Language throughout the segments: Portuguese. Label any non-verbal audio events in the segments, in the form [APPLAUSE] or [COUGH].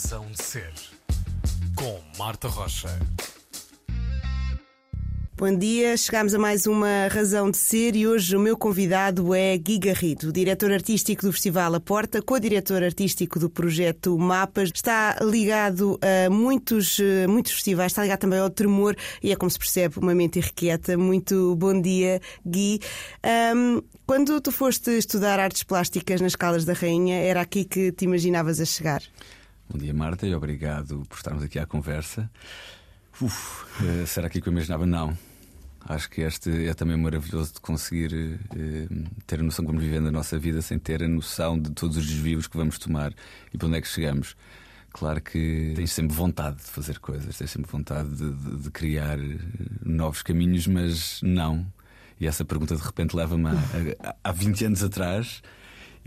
Razão de Ser, com Marta Rocha. Bom dia, chegamos a mais uma Razão de Ser e hoje o meu convidado é Gui Garrido, diretor artístico do Festival A Porta, co-diretor artístico do projeto Mapas. Está ligado a muitos, eh, muitos festivais, está ligado também ao Tremor e é como se percebe uma mente irrequieta. Muito bom dia, Gui. Um, quando tu foste estudar artes plásticas nas Caldas da Rainha, era aqui que te imaginavas a chegar? Bom dia, Marta, e obrigado por estarmos aqui à conversa. Uf, eh, será que eu imaginava? Não. Acho que este é também maravilhoso de conseguir eh, ter a noção como vivendo a nossa vida sem ter a noção de todos os desvios que vamos tomar e para onde é que chegamos. Claro que tens sempre vontade de fazer coisas, tens sempre vontade de, de, de criar eh, novos caminhos, mas não. E essa pergunta de repente leva-me a 20 anos atrás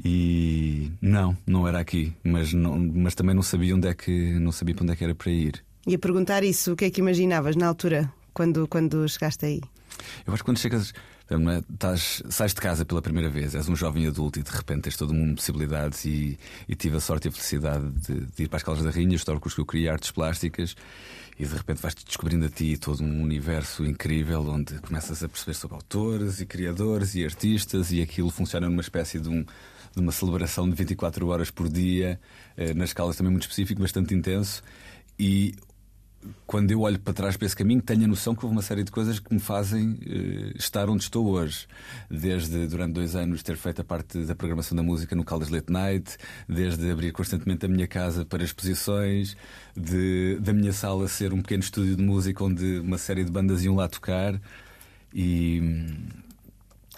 e não, não era aqui, mas, não, mas também não sabia onde é que não sabia para onde é que era para ir. E a perguntar isso, o que é que imaginavas na altura? quando, quando chegaste aí? Eu acho que quando chegas, é? Estás, sais de casa pela primeira vez, és um jovem adulto e de repente tens todo um mundo de possibilidades e, e tive a sorte e a felicidade de, de ir para as Caldas da Rainha, estudar o curso que eu queria, artes plásticas, e de repente vais-te descobrindo a ti todo um universo incrível onde começas a perceber sobre autores e criadores e artistas e aquilo funciona numa espécie de um de uma celebração de 24 horas por dia, eh, nas escalas também muito específico, bastante intenso. E quando eu olho para trás para esse caminho, tenho a noção que houve uma série de coisas que me fazem uh, estar onde estou hoje. Desde, durante dois anos, ter feito a parte da programação da música no Caldas Late Night, desde abrir constantemente a minha casa para exposições, de, da minha sala ser um pequeno estúdio de música onde uma série de bandas iam lá tocar. E,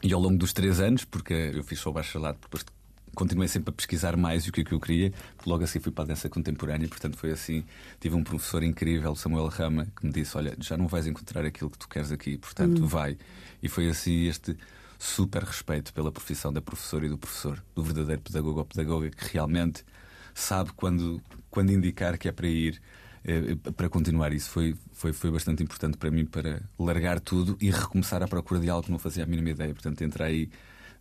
e ao longo dos três anos, porque eu fiz só bacharelado depois de continuei sempre a pesquisar mais o que, é que eu queria. Logo assim fui para a dança contemporânea, portanto foi assim. Tive um professor incrível, Samuel Rama, que me disse: Olha, já não vais encontrar aquilo que tu queres aqui, portanto hum. vai. E foi assim este super respeito pela profissão da professora e do professor, do verdadeiro pedagogo ou pedagoga que realmente sabe quando, quando indicar que é para ir. Eh, para continuar isso foi, foi, foi bastante importante para mim para largar tudo e recomeçar a procura de algo que não fazia a mínima ideia. Portanto, entrar aí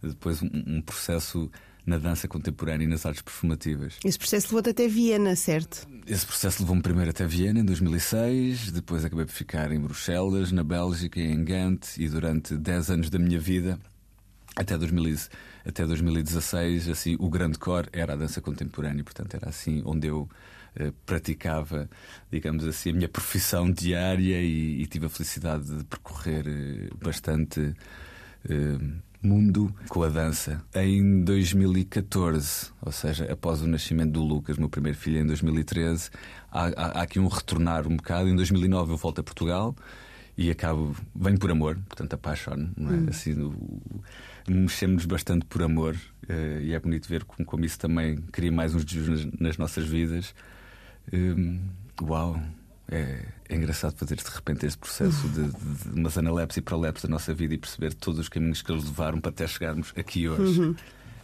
depois um, um processo na dança contemporânea e nas artes performativas. Esse processo levou-te até Viena, certo? Esse processo levou-me primeiro até Viena, em 2006, depois acabei por ficar em Bruxelas, na Bélgica, em Gant, e durante 10 anos da minha vida, até, 2000, até 2016, assim, o grande core era a dança contemporânea, portanto era assim onde eu eh, praticava, digamos assim, a minha profissão diária e, e tive a felicidade de percorrer eh, bastante. Eh, mundo com a dança em 2014, ou seja, após o nascimento do Lucas, meu primeiro filho, em 2013. Há, há, há aqui um retornar um bocado. Em 2009 eu volto a Portugal e acabo, venho por amor, portanto apaixono, não é? Hum. Assim, mexemos bastante por amor uh, e é bonito ver como, como isso também cria mais uns desvios nas, nas nossas vidas. Um, uau! É, é, engraçado fazer de repente este processo de, de, de umas analepse e prolepse da nossa vida e perceber todos os caminhos que eles levaram para até chegarmos aqui hoje, uhum.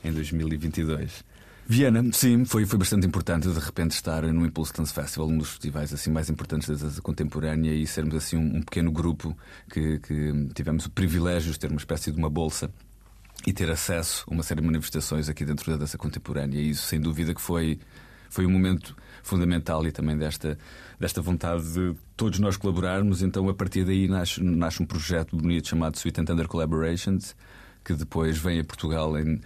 em 2022. Viena, sim, foi, foi bastante importante de repente estar no Impulse Dance Festival, um dos festivais assim mais importantes da dança contemporânea e sermos assim um, um pequeno grupo que, que tivemos o privilégio de ter uma espécie de uma bolsa e ter acesso a uma série de manifestações aqui dentro da dança contemporânea. E isso, sem dúvida, que foi foi um momento fundamental e também desta, desta vontade de todos nós colaborarmos. Então, a partir daí, nasce, nasce um projeto bonito chamado Sweet and Thunder Collaborations, que depois vem a Portugal em,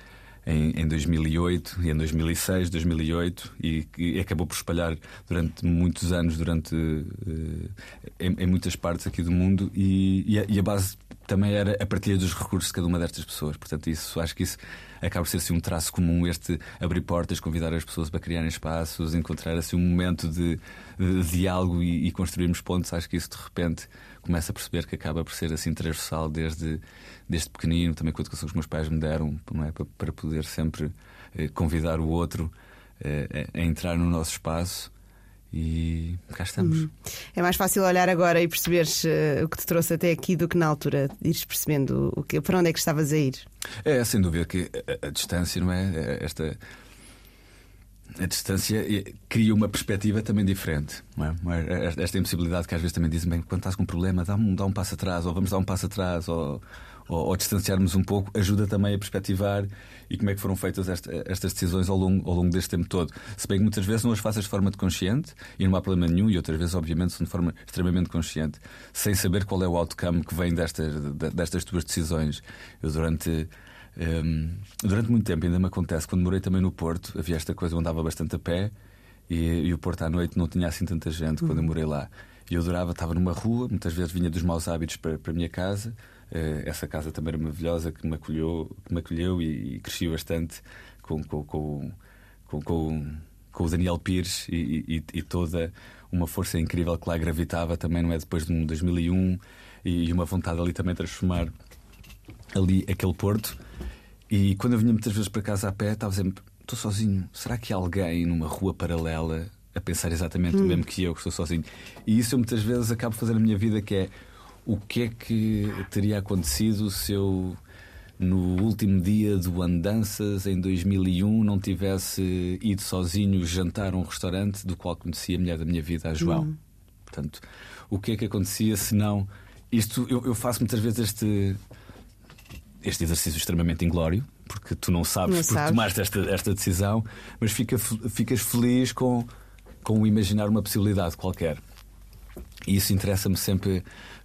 em, em 2008 e em 2006, 2008 e que acabou por espalhar durante muitos anos, durante uh, em, em, muitas partes aqui do mundo e, e, a, e a base também era a partilha dos recursos de cada uma destas pessoas. Portanto, isso acho que isso acaba por ser assim, um traço comum, este abrir portas, convidar as pessoas para criarem espaços, encontrar assim, um momento de, de diálogo e, e, construirmos pontos. Acho que isso de repente começa a perceber que acaba por ser assim transversal desde, desde pequenino, também com a educação que os meus pais me deram, é? para, para poder sempre eh, convidar o outro eh, a entrar no nosso espaço e cá estamos. Uhum. É mais fácil olhar agora e perceberes uh, o que te trouxe até aqui do que na altura, ires percebendo o que, para onde é que estavas a ir. É, sem dúvida que a, a distância, não é? é esta. A distância cria uma perspectiva também diferente. Não é? Esta impossibilidade que às vezes também dizem, bem, quando estás com um problema, dá um, dá um passo atrás, ou vamos dar um passo atrás, ou, ou, ou, distanciarmos um pouco, ajuda também a perspectivar e como é que foram feitas esta, estas decisões ao longo, ao longo deste tempo todo. Se bem que muitas vezes não as faças de forma de consciente e não há problema nenhum, e outras vezes, obviamente, são de forma extremamente consciente, sem saber qual é o outcome que vem destas, destas tuas decisões. Eu, durante. Um, durante muito tempo ainda me acontece, quando morei também no Porto, havia esta coisa, eu andava bastante a pé e, e o Porto à noite não tinha assim tanta gente uhum. quando eu morei lá. E eu adorava, estava numa rua, muitas vezes vinha dos maus hábitos para, para a minha casa. Uh, essa casa também era maravilhosa, que me acolheu, que me acolheu e, e cresci bastante com, com, com, com, com o Daniel Pires e, e, e, toda uma força incrível que lá gravitava também, não é? Depois de 2001 e, e uma vontade ali também de transformar ali aquele Porto. E quando eu vinha muitas vezes para casa a pé, estava sempre: estou sozinho. Será que há alguém numa rua paralela a pensar exatamente hum. o mesmo que eu, que estou sozinho? E isso eu muitas vezes acabo fazendo a minha vida, que é o que é que teria acontecido se eu, no último dia do Andanças, em 2001, não tivesse ido sozinho jantar a um restaurante do qual conhecia a mulher da minha vida, a João? Hum. Portanto, o que é que acontecia se não. Isto, eu, eu faço muitas vezes este, este exercício extremamente inglório, porque tu não sabes não porque sabes. tomaste esta, esta decisão, mas fica, ficas feliz com, com imaginar uma possibilidade qualquer. E isso interessa-me sempre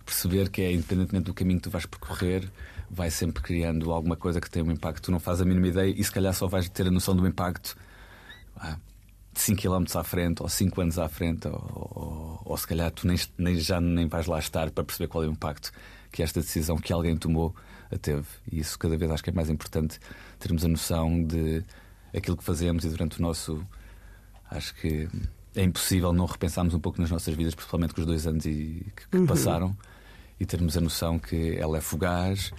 perceber que é, independentemente do caminho que tu vais percorrer, vai sempre criando alguma coisa que tem um impacto. Tu não fazes a mínima ideia e se calhar só vais ter a noção do impacto ah, 5 km à frente, ou 5 anos à frente, ou, ou, ou, se calhar tu nem, nem, já nem vais lá estar para perceber qual é o impacto que esta decisão que alguém tomou teve. E isso cada vez acho que é mais importante termos a noção de aquilo que fazemos e durante o nosso. Acho que é impossível não repensarmos um pouco nas nossas vidas, principalmente com os dois anos e, que, que uhum. passaram, e termos a noção que ela é fugaz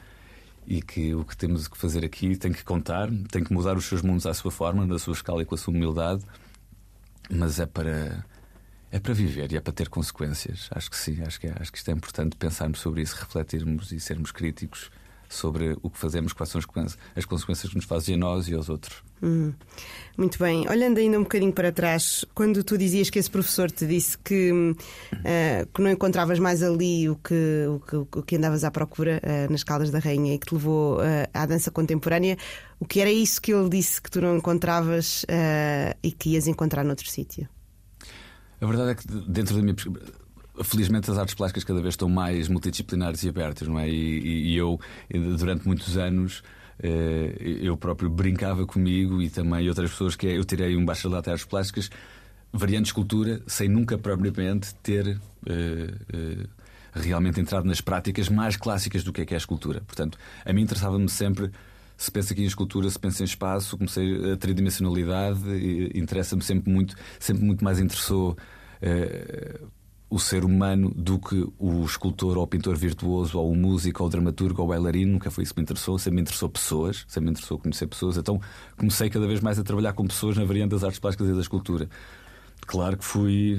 e que o que temos que fazer aqui tem que contar, tem que mudar os seus mundos à sua forma, na sua escala e com a sua humildade, mas é para é para viver e é para ter consequências. Acho que sim, acho que, é, acho que isto é importante pensarmos sobre isso, refletirmos e sermos críticos sobre o que fazemos, quais são as consequências que nos fazem a nós e aos outros. Hum. Muito bem. Olhando ainda um bocadinho para trás, quando tu dizias que esse professor te disse que, uh, que não encontravas mais ali o que, o que, o que andavas à procura uh, nas Caldas da Rainha e que te levou uh, à dança contemporânea, o que era isso que ele disse que tu não encontravas e que ias encontrar noutro sítio? A verdade é que dentro da minha felizmente as artes plásticas cada vez estão mais multidisciplinares e abertas, não é? E, e eu, durante muitos anos, eh, eu próprio brincava comigo e também outras pessoas que é, eu tirei um bacharelato em artes plásticas, variante escultura, sem nunca propriamente ter eh, eh, realmente entrado nas práticas mais clássicas do que é, que é a escultura. Portanto, a mim interessava-me sempre se pensa aqui em escultura, se pensa em espaço, comecei a tridimensionalidade, interessa-me sempre muito, sempre muito mais interessou o ser humano do que o escultor ou o pintor virtuoso ou o músico ou o dramaturgo ou o bailarino. Nunca foi isso que me interessou. Sempre me interessou pessoas, sempre me interessou conhecer pessoas. Então comecei cada vez mais a trabalhar com pessoas na variante das artes plásticas e da escultura. Claro que fui.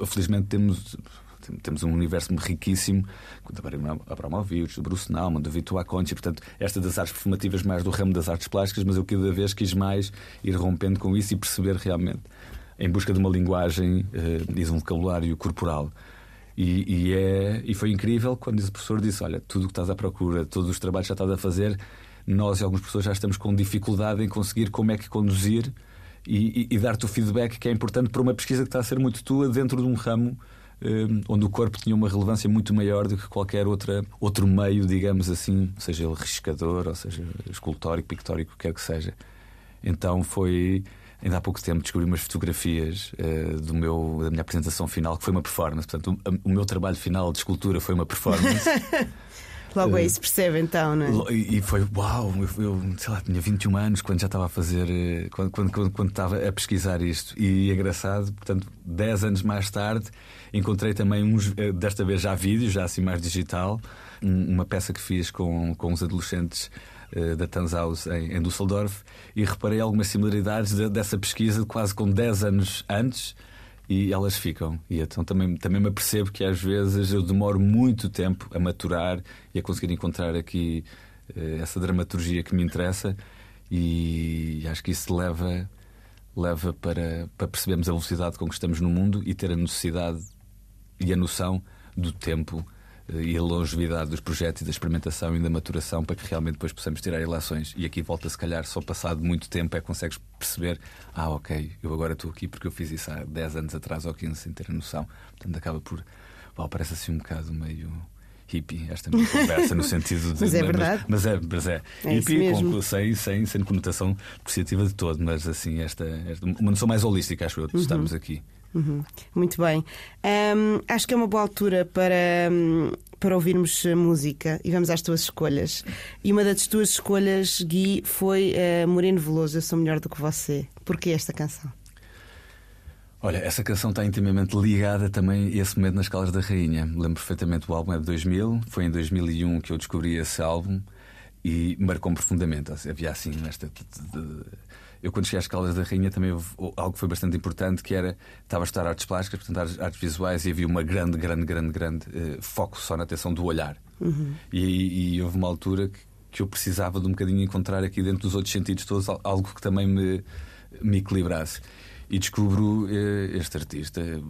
É? Felizmente temos. Temos um universo riquíssimo, Abraham Alvius, Bruce Nauman, David Tuaconchi, portanto, esta das artes performativas mais do ramo das artes plásticas, mas eu cada vez quis mais ir rompendo com isso e perceber realmente em busca de uma linguagem uh, e de um vocabulário corporal. E, e, é, e foi incrível quando esse professor disse: Olha, tudo o que estás à procura, todos os trabalhos que já estás a fazer, nós e alguns professores já estamos com dificuldade em conseguir como é que conduzir e, e, e dar-te o feedback que é importante para uma pesquisa que está a ser muito tua dentro de um ramo eh, onde o corpo tinha uma relevância muito maior do que qualquer outra, outro meio, digamos assim, seja ele riscador, ou seja escultórico, pictórico, o que quer que seja. Então foi Ainda há pouco tempo descobri umas fotografias uh, do meu, da minha apresentação final, que foi uma performance. Portanto, o, o meu trabalho final de escultura foi uma performance. [LAUGHS] Logo aí se percebe então, não é? E, foi uau, eu, eu, sei lá, tinha 21 anos quando já estava a fazer, eh, quando, quando, quando, quando estava a pesquisar isto. E é engraçado, portanto, 10 anos mais tarde, encontrei também uns, eh, desta vez já vídeos, já assim mais digital, uma peça que fiz com, com os adolescentes eh, da Tanzhaus em, em Düsseldorf e reparei algumas similaridades de, dessa pesquisa quase com 10 anos antes e elas ficam. E então também, também me apercebo que às vezes eu demoro muito tempo a maturar e a conseguir encontrar aqui uh, essa dramaturgia que me interessa e acho que isso leva, leva para, para percebermos a velocidade com que estamos no mundo e ter a necessidade e a noção do tempo eh, e a longevidade dos projetos e da experimentação e da maturação para que realmente depois possamos tirar ilações. E aqui volta, se calhar, só passado muito tempo é que consegues perceber: ah, ok, eu agora estou aqui porque eu fiz isso há 10 anos atrás ou 15 sem ter a noção. Portanto, acaba por. Bom, parece assim um bocado meio hippie esta minha conversa no sentido de. [LAUGHS] mas é verdade. Mas, mas é, mas é. É hippie com, sem, sem, sem conotação apreciativa de todo, mas assim, esta, esta uma noção mais holística, acho eu, de estarmos aqui. Uhum. Muito bem. Ahm, acho que é uma boa altura para, hum, para ouvirmos música e vamos às tuas escolhas. E uma das tuas escolhas, Gui, foi eh, Moreno Veloso, Eu Sou Melhor do que Você. Porquê esta canção? Olha, essa canção está intimamente ligada também a esse momento nas Escalas da Rainha. Lembro perfeitamente o álbum é de 2000, foi em 2001 que eu descobri esse álbum e marcou-me profundamente. Havia assim esta. de- de- Eu, quando cheguei às Escalas da Rainha, também houve algo que foi bastante importante, que era. Estava a estudar artes plásticas, portanto, artes, artes visuais, e havia uma grande, grande, grande, grande eh, foco só na atenção do olhar. E, e houve uma altura que, que eu precisava de um bocadinho encontrar aqui dentro dos outros sentidos todos al- algo que também me, me equilibrasse. E descubro eh, este artista eh,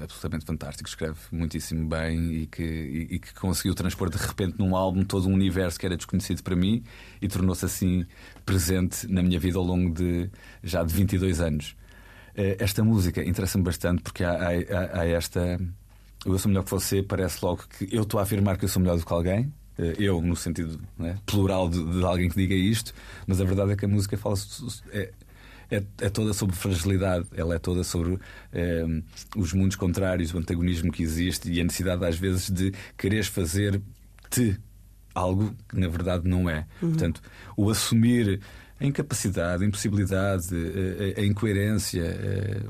absolutamente fantástico, escreve muitíssimo bem e que, e, e que conseguiu transpor de repente num álbum todo um universo que era desconhecido para mim e tornou-se assim presente na minha vida ao longo de já de 22 anos. Eh, Esta música interessa-me bastante porque há, há- há- esta. Eu sou melhor que você, parece logo que eu estou a afirmar que eu sou melhor do que alguém. Eu, no sentido né, plural de, de alguém que diga isto, mas a verdade é que a música fala. É, é, é toda sobre fragilidade, ela é toda sobre eh, os mundos contrários, o antagonismo que existe e a necessidade, às vezes, de quereres fazer-te algo que na verdade não é. Portanto, o assumir a incapacidade, a impossibilidade, eh, a, a incoerência, eh,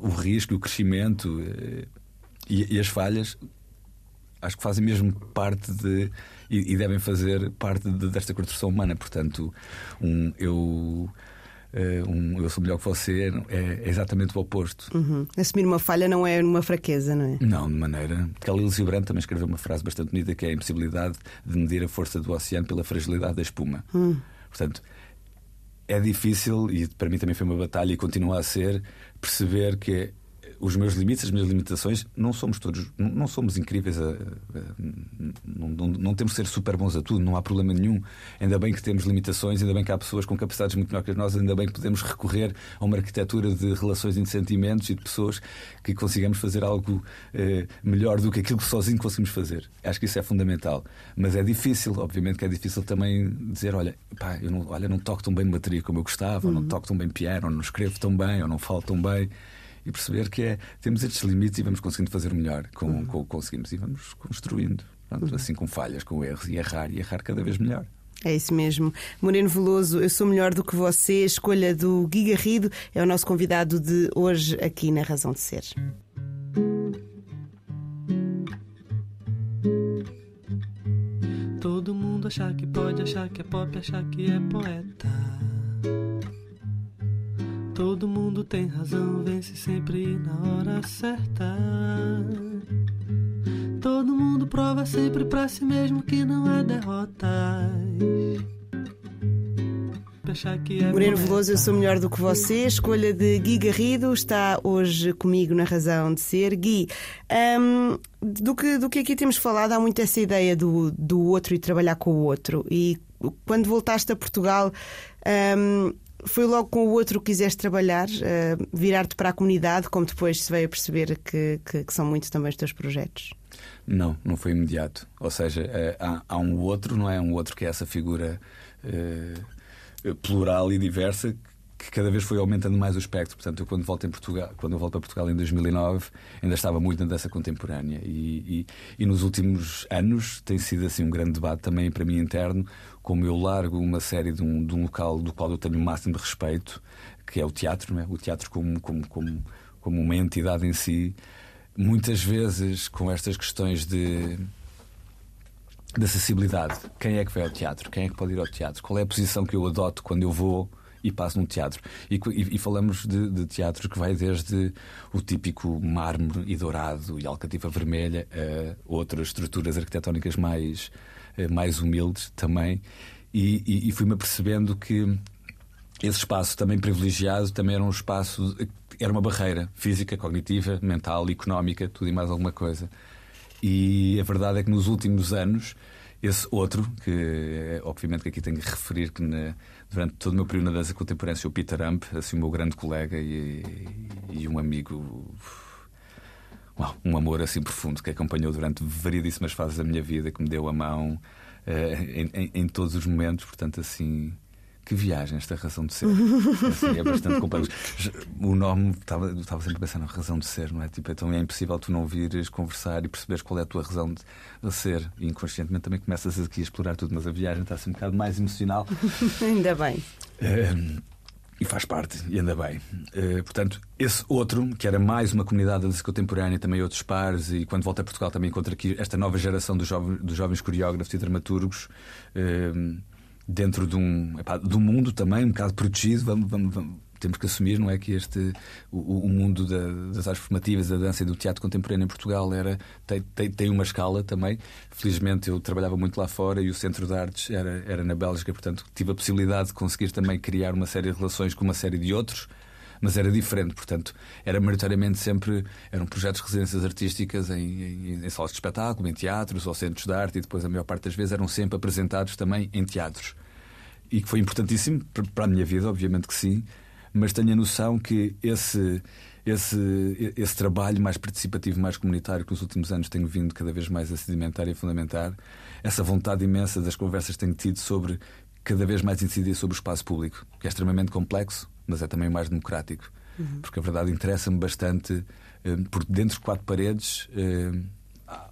o risco, o crescimento eh, e, e as falhas acho que fazem mesmo parte de e, e devem fazer parte de- desta construção humana. Portanto, um eu um eu sou melhor que você é, é exatamente o oposto. Uhum. Assumir uma falha não é uma fraqueza, não é? Não, de maneira. Khalil Gibran também escreveu uma frase bastante bonita que é a impossibilidade de medir a força do oceano pela fragilidade da espuma. Portanto, é difícil, e para mim também foi uma batalha e continua a ser, perceber que os meus limites, as minhas limitações, não somos todos, não- não somos incríveis, a, a- não, não- não temos de ser super bons a tudo, não há problema nenhum. Ainda bem que temos limitações, ainda bem que há pessoas com capacidades muito maiores que nossas, ainda bem que podemos recorrer a uma arquitetura de relações e de sentimentos e de pessoas que consigamos fazer algo eh, melhor do que aquilo que sozinho conseguimos fazer. Acho que isso é fundamental. Mas é difícil, obviamente que é difícil também dizer, olha, pá, eu não, olha, não toco tão bem bateria como eu gostava, ou não toco tão bem piano, ou não escrevo tão bem, ou não falo tão bem. E perceber que é, temos estes limites e vamos conseguindo fazer o melhor com, com o que conseguimos e vamos construindo. Pronto, Assim com falhas, com erros e errar e errar cada vez melhor. É isso mesmo. Moreno Veloso, eu sou melhor do que você. Escolha do Gui Garrido é o nosso convidado de hoje aqui na Razão de Ser. Todo mundo achar que pode, achar que é pop, achar que é poeta. Todo mundo tem razão, vence sempre na hora certa. Todo mundo prova sempre pra si mesmo que não há derrotas. É Moreno. Veloso, eu sou melhor do que você. Escolha de Gui Garrido está hoje comigo na Razão de Ser. Gui, hum, do, que, do que aqui temos falado, há muito essa ideia do, do outro e trabalhar com o outro. E quando voltaste a Portugal. hum, foi logo com o outro que quiseste trabalhar, uh, virar-te para a comunidade, como depois se veio a perceber que, que, que são muito também os teus projetos? Não, não foi imediato. Ou seja, eh, há, há um outro, não é? Um outro que é essa figura eh, plural e diversa que cada vez foi aumentando mais o espectro. Portanto, eu quando volto, em Portugal, quando eu volto a Portugal em 2009, ainda estava muito na dança contemporânea. E, e, e nos últimos anos tem sido assim um grande debate também para mim interno, como eu largo uma série de um, de um local do qual eu tenho o máximo de respeito, que é o teatro, não é? o teatro como, como, como, como uma entidade em si, muitas vezes com estas questões de de acessibilidade. Quem é que vai ao teatro? Quem é que pode ir ao teatro? Qual é a posição que eu adoto quando eu vou e passo num teatro? E, e, e falamos de, de teatro que vai desde o típico mármore e dourado e alcativa vermelha a outras estruturas arquitetónicas mais, mais humildes também. E, e, e fui-me apercebendo que esse espaço também privilegiado também era um espaço, era uma barreira física, cognitiva, mental, económica, tudo e mais alguma coisa. E a verdade é que nos últimos anos, esse outro, que é, obviamente que aqui tenho que referir que na, durante todo o meu período na dança contemporânea, o Peter Amp, assim, o meu grande colega e, e um amigo. Uau, um amor assim profundo que acompanhou durante variedíssimas fases da minha vida, que me deu a mão eh, em, em, em todos os momentos, portanto, assim, que viagem esta razão de ser. Assim, é bastante complexo. O nome, estava, estava sempre a pensar na razão de ser, não é? Tipo, então é impossível tu não vires conversar e perceberes qual é a tua razão de, ser. E inconscientemente também começas aqui a explorar tudo, mas a viagem está assim um bocado mais emocional. [LAUGHS] Ainda bem. Uh, e faz parte, e ainda bem. Uh, portanto, esse outro, que era mais uma comunidade da dança contemporânea, também outros pares, e quando volto a Portugal também encontro aqui esta nova geração dos, jovens, dos jovens coreógrafos e dramaturgos. Uh, dentro de um, epá, de um mundo também um bocado protegido. Vamos, vamos, vamos, temos que assumir, não é? Que este, o, o mundo da, das artes formativas, da dança e do teatro contemporâneo em Portugal era, tem, tem, tem, uma escala também. Felizmente eu trabalhava muito lá fora e o Centro de Artes era, era na Bélgica, portanto tive a possibilidade de conseguir também criar uma série de relações com uma série de outros mas era diferente, portanto, era maioritariamente sempre eram projetos de residências artísticas em, em, em, salas de espetáculo, em teatros ou centros de arte, e depois a maior parte das vezes eram sempre apresentados também em teatros. E que foi importantíssimo para a minha vida, obviamente que sim, mas tenho a noção que esse, esse, esse trabalho mais participativo, mais comunitário, que nos últimos anos tenho vindo cada vez mais a sedimentar e a fundamentar, essa vontade imensa das conversas que tenho tido sobre cada vez mais incidir sobre o espaço público, que é extremamente complexo, mas é também mais democrático. Uhum. Porque a verdade interessa-me bastante, eh, porque dentro de quatro paredes eh,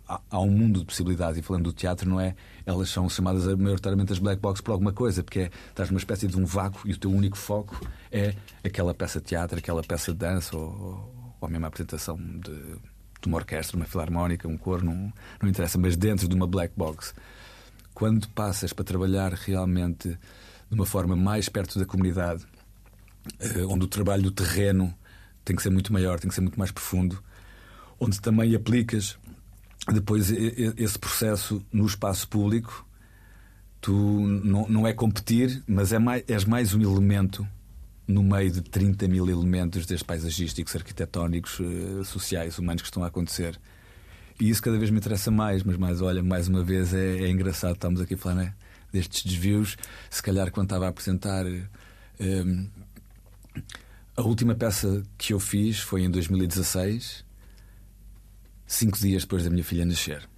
há, um mundo de possibilidades. E falando do teatro, não é? Elas são chamadas maioritariamente as black box por alguma coisa, porque é, estás numa espécie de um vácuo e o teu único foco é aquela peça de teatro, aquela peça de dança ou, ou a mesma apresentação de, de uma orquestra, uma filarmónica, um coro, não, não interessa, mas dentro de uma black box. Quando passas para trabalhar realmente de uma forma mais perto da comunidade, onde o trabalho do terreno tem que ser muito maior, tem que ser muito mais profundo, onde também aplicas depois esse processo no espaço público, tu não, não é competir, mas é mais, és mais um elemento no meio de 30 mil elementos destes paisagísticos, arquitetónicos, eh, sociais, humanos que estão a acontecer. E isso cada vez me interessa mais, mas mais, olha, mais uma vez é, é engraçado, estamos aqui a falar né, destes desvios. Se calhar quando estava a apresentar. Um, a última peça que eu fiz foi em 2016, cinco dias depois da minha filha nascer.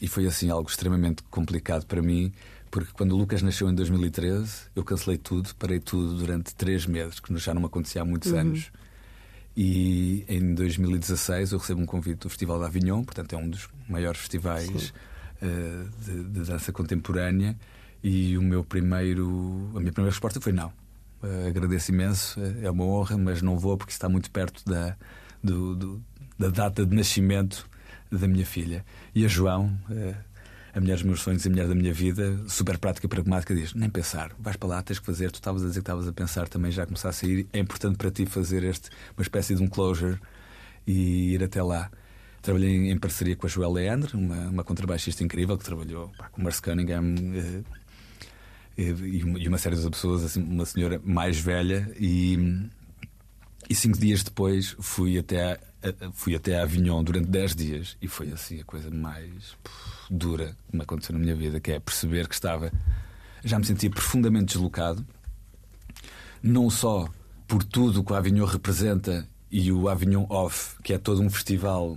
E foi assim algo extremamente complicado para mim, porque quando o Lucas nasceu em 2013, eu cancelei tudo, parei tudo durante três meses, que já não me acontecia há muitos uhum. anos. E em 2016 eu recebo um convite do Festival de Avignon, portanto é um dos maiores festivais uh, de, de, dança contemporânea. E o meu primeiro, a minha primeira resposta foi não. Uh, agradeço imenso, uh, é uma honra, mas não vou porque está muito perto da, do, do, da data de nascimento da minha filha. E a João, a mulher dos meus sonhos a mulher da minha vida, super prática e pragmática, diz: nem pensar, vais para lá, tens que fazer. Tu estavas a dizer que estavas a pensar também já começar a sair. É importante para ti fazer este, uma espécie de um closure e ir até lá. Trabalhei em parceria com a Joelle Leandre, uma, uma contrabaixista incrível que trabalhou pá, com o Marce Cunningham eh, e, uma série de pessoas, assim, uma senhora mais velha. E, e cinco dias depois fui até, fui até a Avignon durante dez dias e foi assim a coisa mais dura que me aconteceu na minha vida, que é perceber que estava. Já me sentia profundamente deslocado, não só por tudo que o Avignon representa e o Avignon Off, que é todo um festival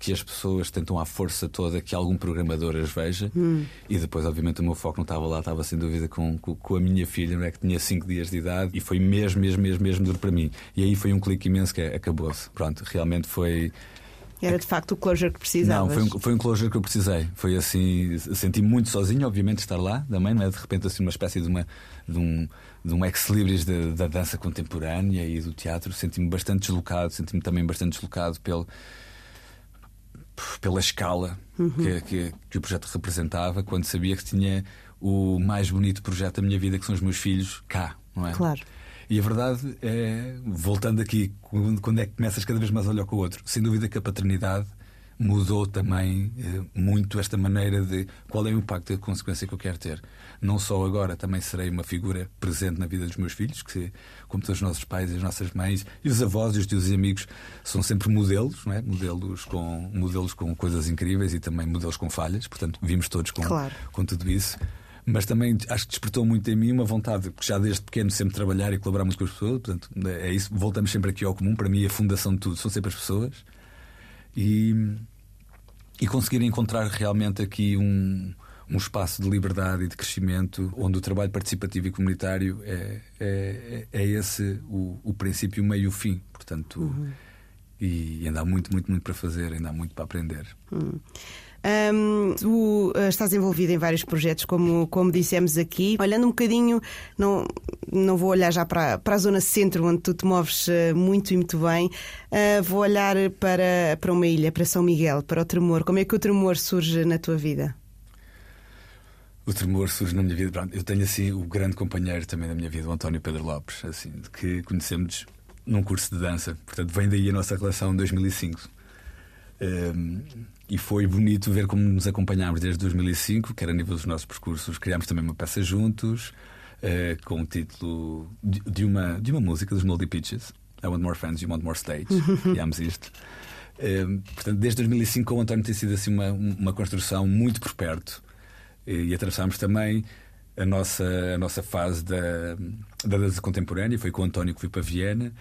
que as pessoas tentam à força toda que algum programador as veja. Hum. E depois, obviamente, o meu foco não estava lá, estava sem dúvida com, com, com a minha filha, não é? que tinha 5 dias de idade, e foi mesmo, mesmo, mesmo, mesmo duro para mim. E aí foi um clique imenso que é, acabou-se. Pronto, realmente foi. Era de facto o closure que precisavas. Não, foi um, foi um closure que eu precisei. Foi assim, senti muito sozinho, obviamente, estar lá também, não é? De repente, assim, uma espécie de, uma, de um, de um ex-libris da dança contemporânea e do teatro. Senti-me bastante deslocado, senti-me também bastante deslocado pelo, pela escala uhum. que, que, que, o projeto representava, quando sabia que tinha o mais bonito projeto da minha vida, que são os meus filhos, cá, não é? Claro. E a verdade é, voltando aqui, quando é que começas cada vez mais a olhar com o outro, sem dúvida que a paternidade mudou também eh, muito esta maneira de qual é o impacto e a consequência que eu quero ter. Não só agora, também serei uma figura presente na vida dos meus filhos, que, como todos os nossos pais e as nossas mães, e os avós e os e amigos, são sempre modelos, não é? modelos, com, modelos com coisas incríveis e também modelos com falhas, portanto, vimos todos com, claro. com tudo isso mas também acho que despertou muito em mim uma vontade, porque já desde pequeno sempre trabalhar e colaborar muito com as pessoas, portanto, é isso, voltamos sempre aqui ao comum, para mim a fundação de tudo são sempre as pessoas e, e conseguir encontrar realmente aqui um, um espaço de liberdade e de crescimento onde o trabalho participativo e comunitário é, é, é esse o, o princípio, o meio e o fim, portanto. Uhum. E ainda há muito, muito, muito para fazer, ainda há muito para aprender. Uhum. Um, tu uh, estás envolvido em vários projetos, como, como dissemos aqui. Olhando um bocadinho, não, não vou olhar já para, para a zona centro, onde tu te moves uh, muito e muito bem. Uh, vou olhar para, para uma ilha, para São Miguel, para o tremor. Como é que o tremor surge na tua vida? O tremor surge na minha vida. Eu tenho assim o grande companheiro também da minha vida, o António Pedro Lopes, assim, que conhecemos num curso de dança. Portanto, vem daí a nossa relação em 2005. Um, e foi bonito ver como nos acompanhámos desde 2005, que era a nível dos nossos percursos. Criámos também uma peça juntos, uh, com o título de, uma, de uma música dos Moldy Peaches, I Want More Fans, You Want More Stage. [LAUGHS] Criámos isto. Uh, portanto, desde 2005 com o António tem sido assim uma, uma construção muito por perto. E, e atravessámos também a nossa, a nossa fase da, da dança contemporânea. Foi com o António que fui para Viena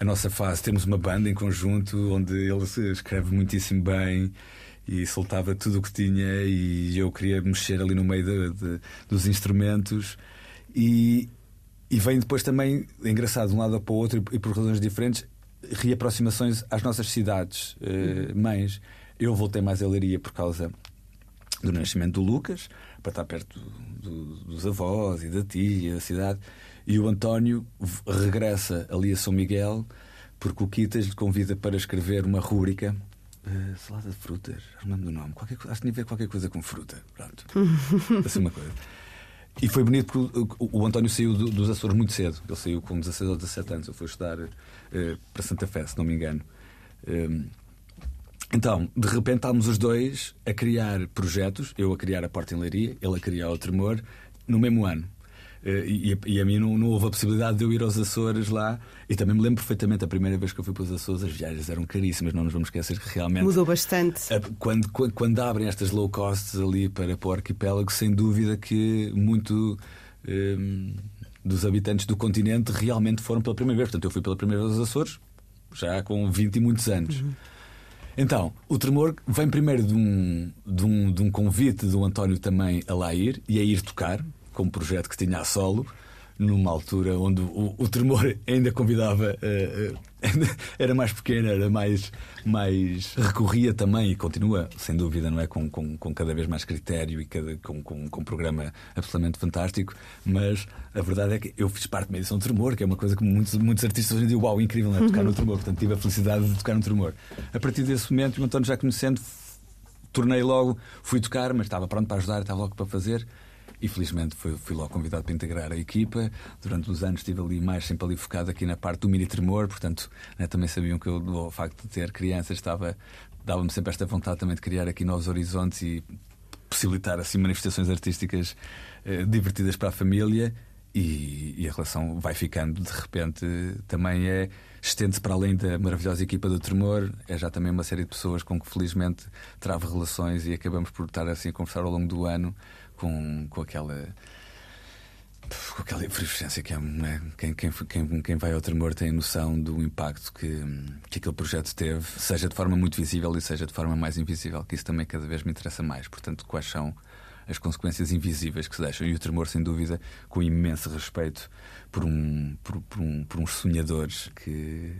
a nossa fase. Temos uma banda em conjunto onde ele escreve muitíssimo bem e soltava tudo o que tinha e eu queria mexer ali no meio de, de, dos instrumentos e, e vem depois também, engraçado, de um lado para o outro e, por razões diferentes, reaproximações às nossas cidades uh, mães. Eu voltei mais a Leiria por causa do nascimento do Lucas, para estar perto do, dos avós e da tia, da cidade. E o António regressa ali a São Miguel porque o Quitas lhe convida para escrever uma rúbrica Uh, salada de frutas, não lembro do nome. Qualquer, acho que tinha a ver qualquer coisa com fruta. Pronto. [LAUGHS] assim uma coisa. E foi bonito porque o, o, António saiu do, dos Açores muito cedo. Ele saiu com 16 ou 17 anos. Ele foi estudar uh, para Santa Fé, se não me engano. Um, ehm, então, de repente, estávamos os dois a criar projetos. Eu a criar a Porta em Leiria, ele a criar o Tremor, no mesmo ano. Eh, e, e, a mim não, não, houve a possibilidade de eu ir aos Açores lá. E também me lembro perfeitamente a primeira vez que eu fui para os Açores, as viagens eram caríssimas, não nos vamos esquecer que realmente. Mudou bastante. Quando, quando, quando abrem estas low costs ali para, para o arquipélago, sem dúvida que muito. Um, ehm, dos habitantes do continente realmente foram pela primeira vez. Portanto, eu fui pela primeira vez aos Açores, já com 20 e muitos anos. Uhum. Então, o tremor vem primeiro de um, de, um, de um convite do António também a lá ir e a ir tocar como projeto que tinha a solo, numa altura onde o, o tremor ainda convidava, uh, uh, [LAUGHS] era mais pequeno, era mais, mais. recorria também e continua, sem dúvida, não é? Com, com, com cada vez mais critério e cada, com, com, com um programa absolutamente fantástico. Mas a verdade é que eu fiz parte de uma edição de tremor, que é uma coisa que muitos, muitos artistas hoje em dia, uau, incrível, não é? Tocar no tremor. Portanto, tive a felicidade de tocar no tremor. A partir desse momento, o António já conhecendo, tornei logo, fui tocar, mas estava pronto para ajudar, estava logo para fazer. E felizmente fui, fui logo convidado para integrar a equipa. Durante os anos estive ali mais sempre ali focado aqui na parte do mini tremor, portanto né, também sabiam que eu, o facto de ter crianças, estava dava-me sempre esta vontade também de criar aqui novos horizontes e possibilitar assim manifestações artísticas eh, divertidas para a família. E, e, a relação vai ficando de repente também é estende-se para além da maravilhosa equipa do Tremor é já também uma série de pessoas com que felizmente trava relações e acabamos por estar assim a conversar ao longo do ano com, com aquela com aquela efervescência que é né? quem, quem, quem, quem vai ao tremor tem noção do impacto que, que aquele projeto teve, seja de forma muito visível e seja de forma mais invisível, que isso também cada vez me interessa mais. Portanto, quais são as consequências invisíveis que se deixam? E o tremor, sem dúvida, com imenso respeito por, um, por, por, um, por uns sonhadores que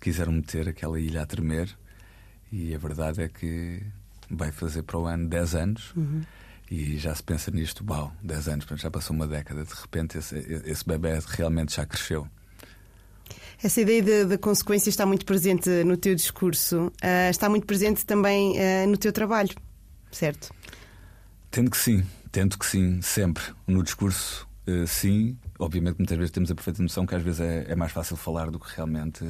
quiseram meter aquela ilha a tremer. E a verdade é que vai fazer para o ano 10 anos. Uhum e já se pensa nisto, uau, 10 anos, já passou uma década, de repente esse, esse bebê realmente já cresceu. Essa ideia da consequência está muito presente no teu discurso, uh, está muito presente também uh, no teu trabalho, certo? Tendo que sim, tento que sim, sempre. No discurso, uh, sim. Obviamente, muitas vezes temos a perfeita noção que às vezes é, é mais fácil falar do que realmente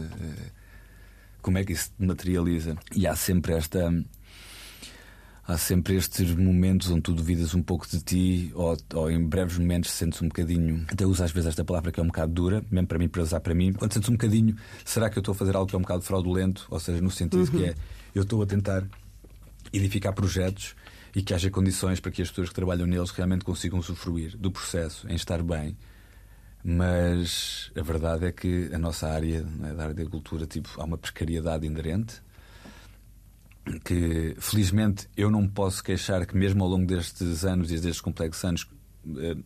como é que isso materializa. E há sempre esta há sempre estes momentos onde tu duvidas um pouco de ti, ou, ou em breves momentos sentes um bocadinho. Até uso às vezes esta palavra que é um bocado dura, mesmo para mim, para usar para mim. Quando sentes um bocadinho, será que eu estou a fazer algo que é um bocado fraudulento? Ou seja, no sentido uhum. que é eu estou a tentar edificar projetos e que haja condições para que as pessoas que trabalham neles realmente consigam usufruir do processo, em estar bem. Mas a verdade é que a nossa área, né, da área da agricultura, tipo, há uma precariedade inerente que felizmente eu não posso queixar que mesmo ao longo destes anos e destes complexos anos eh,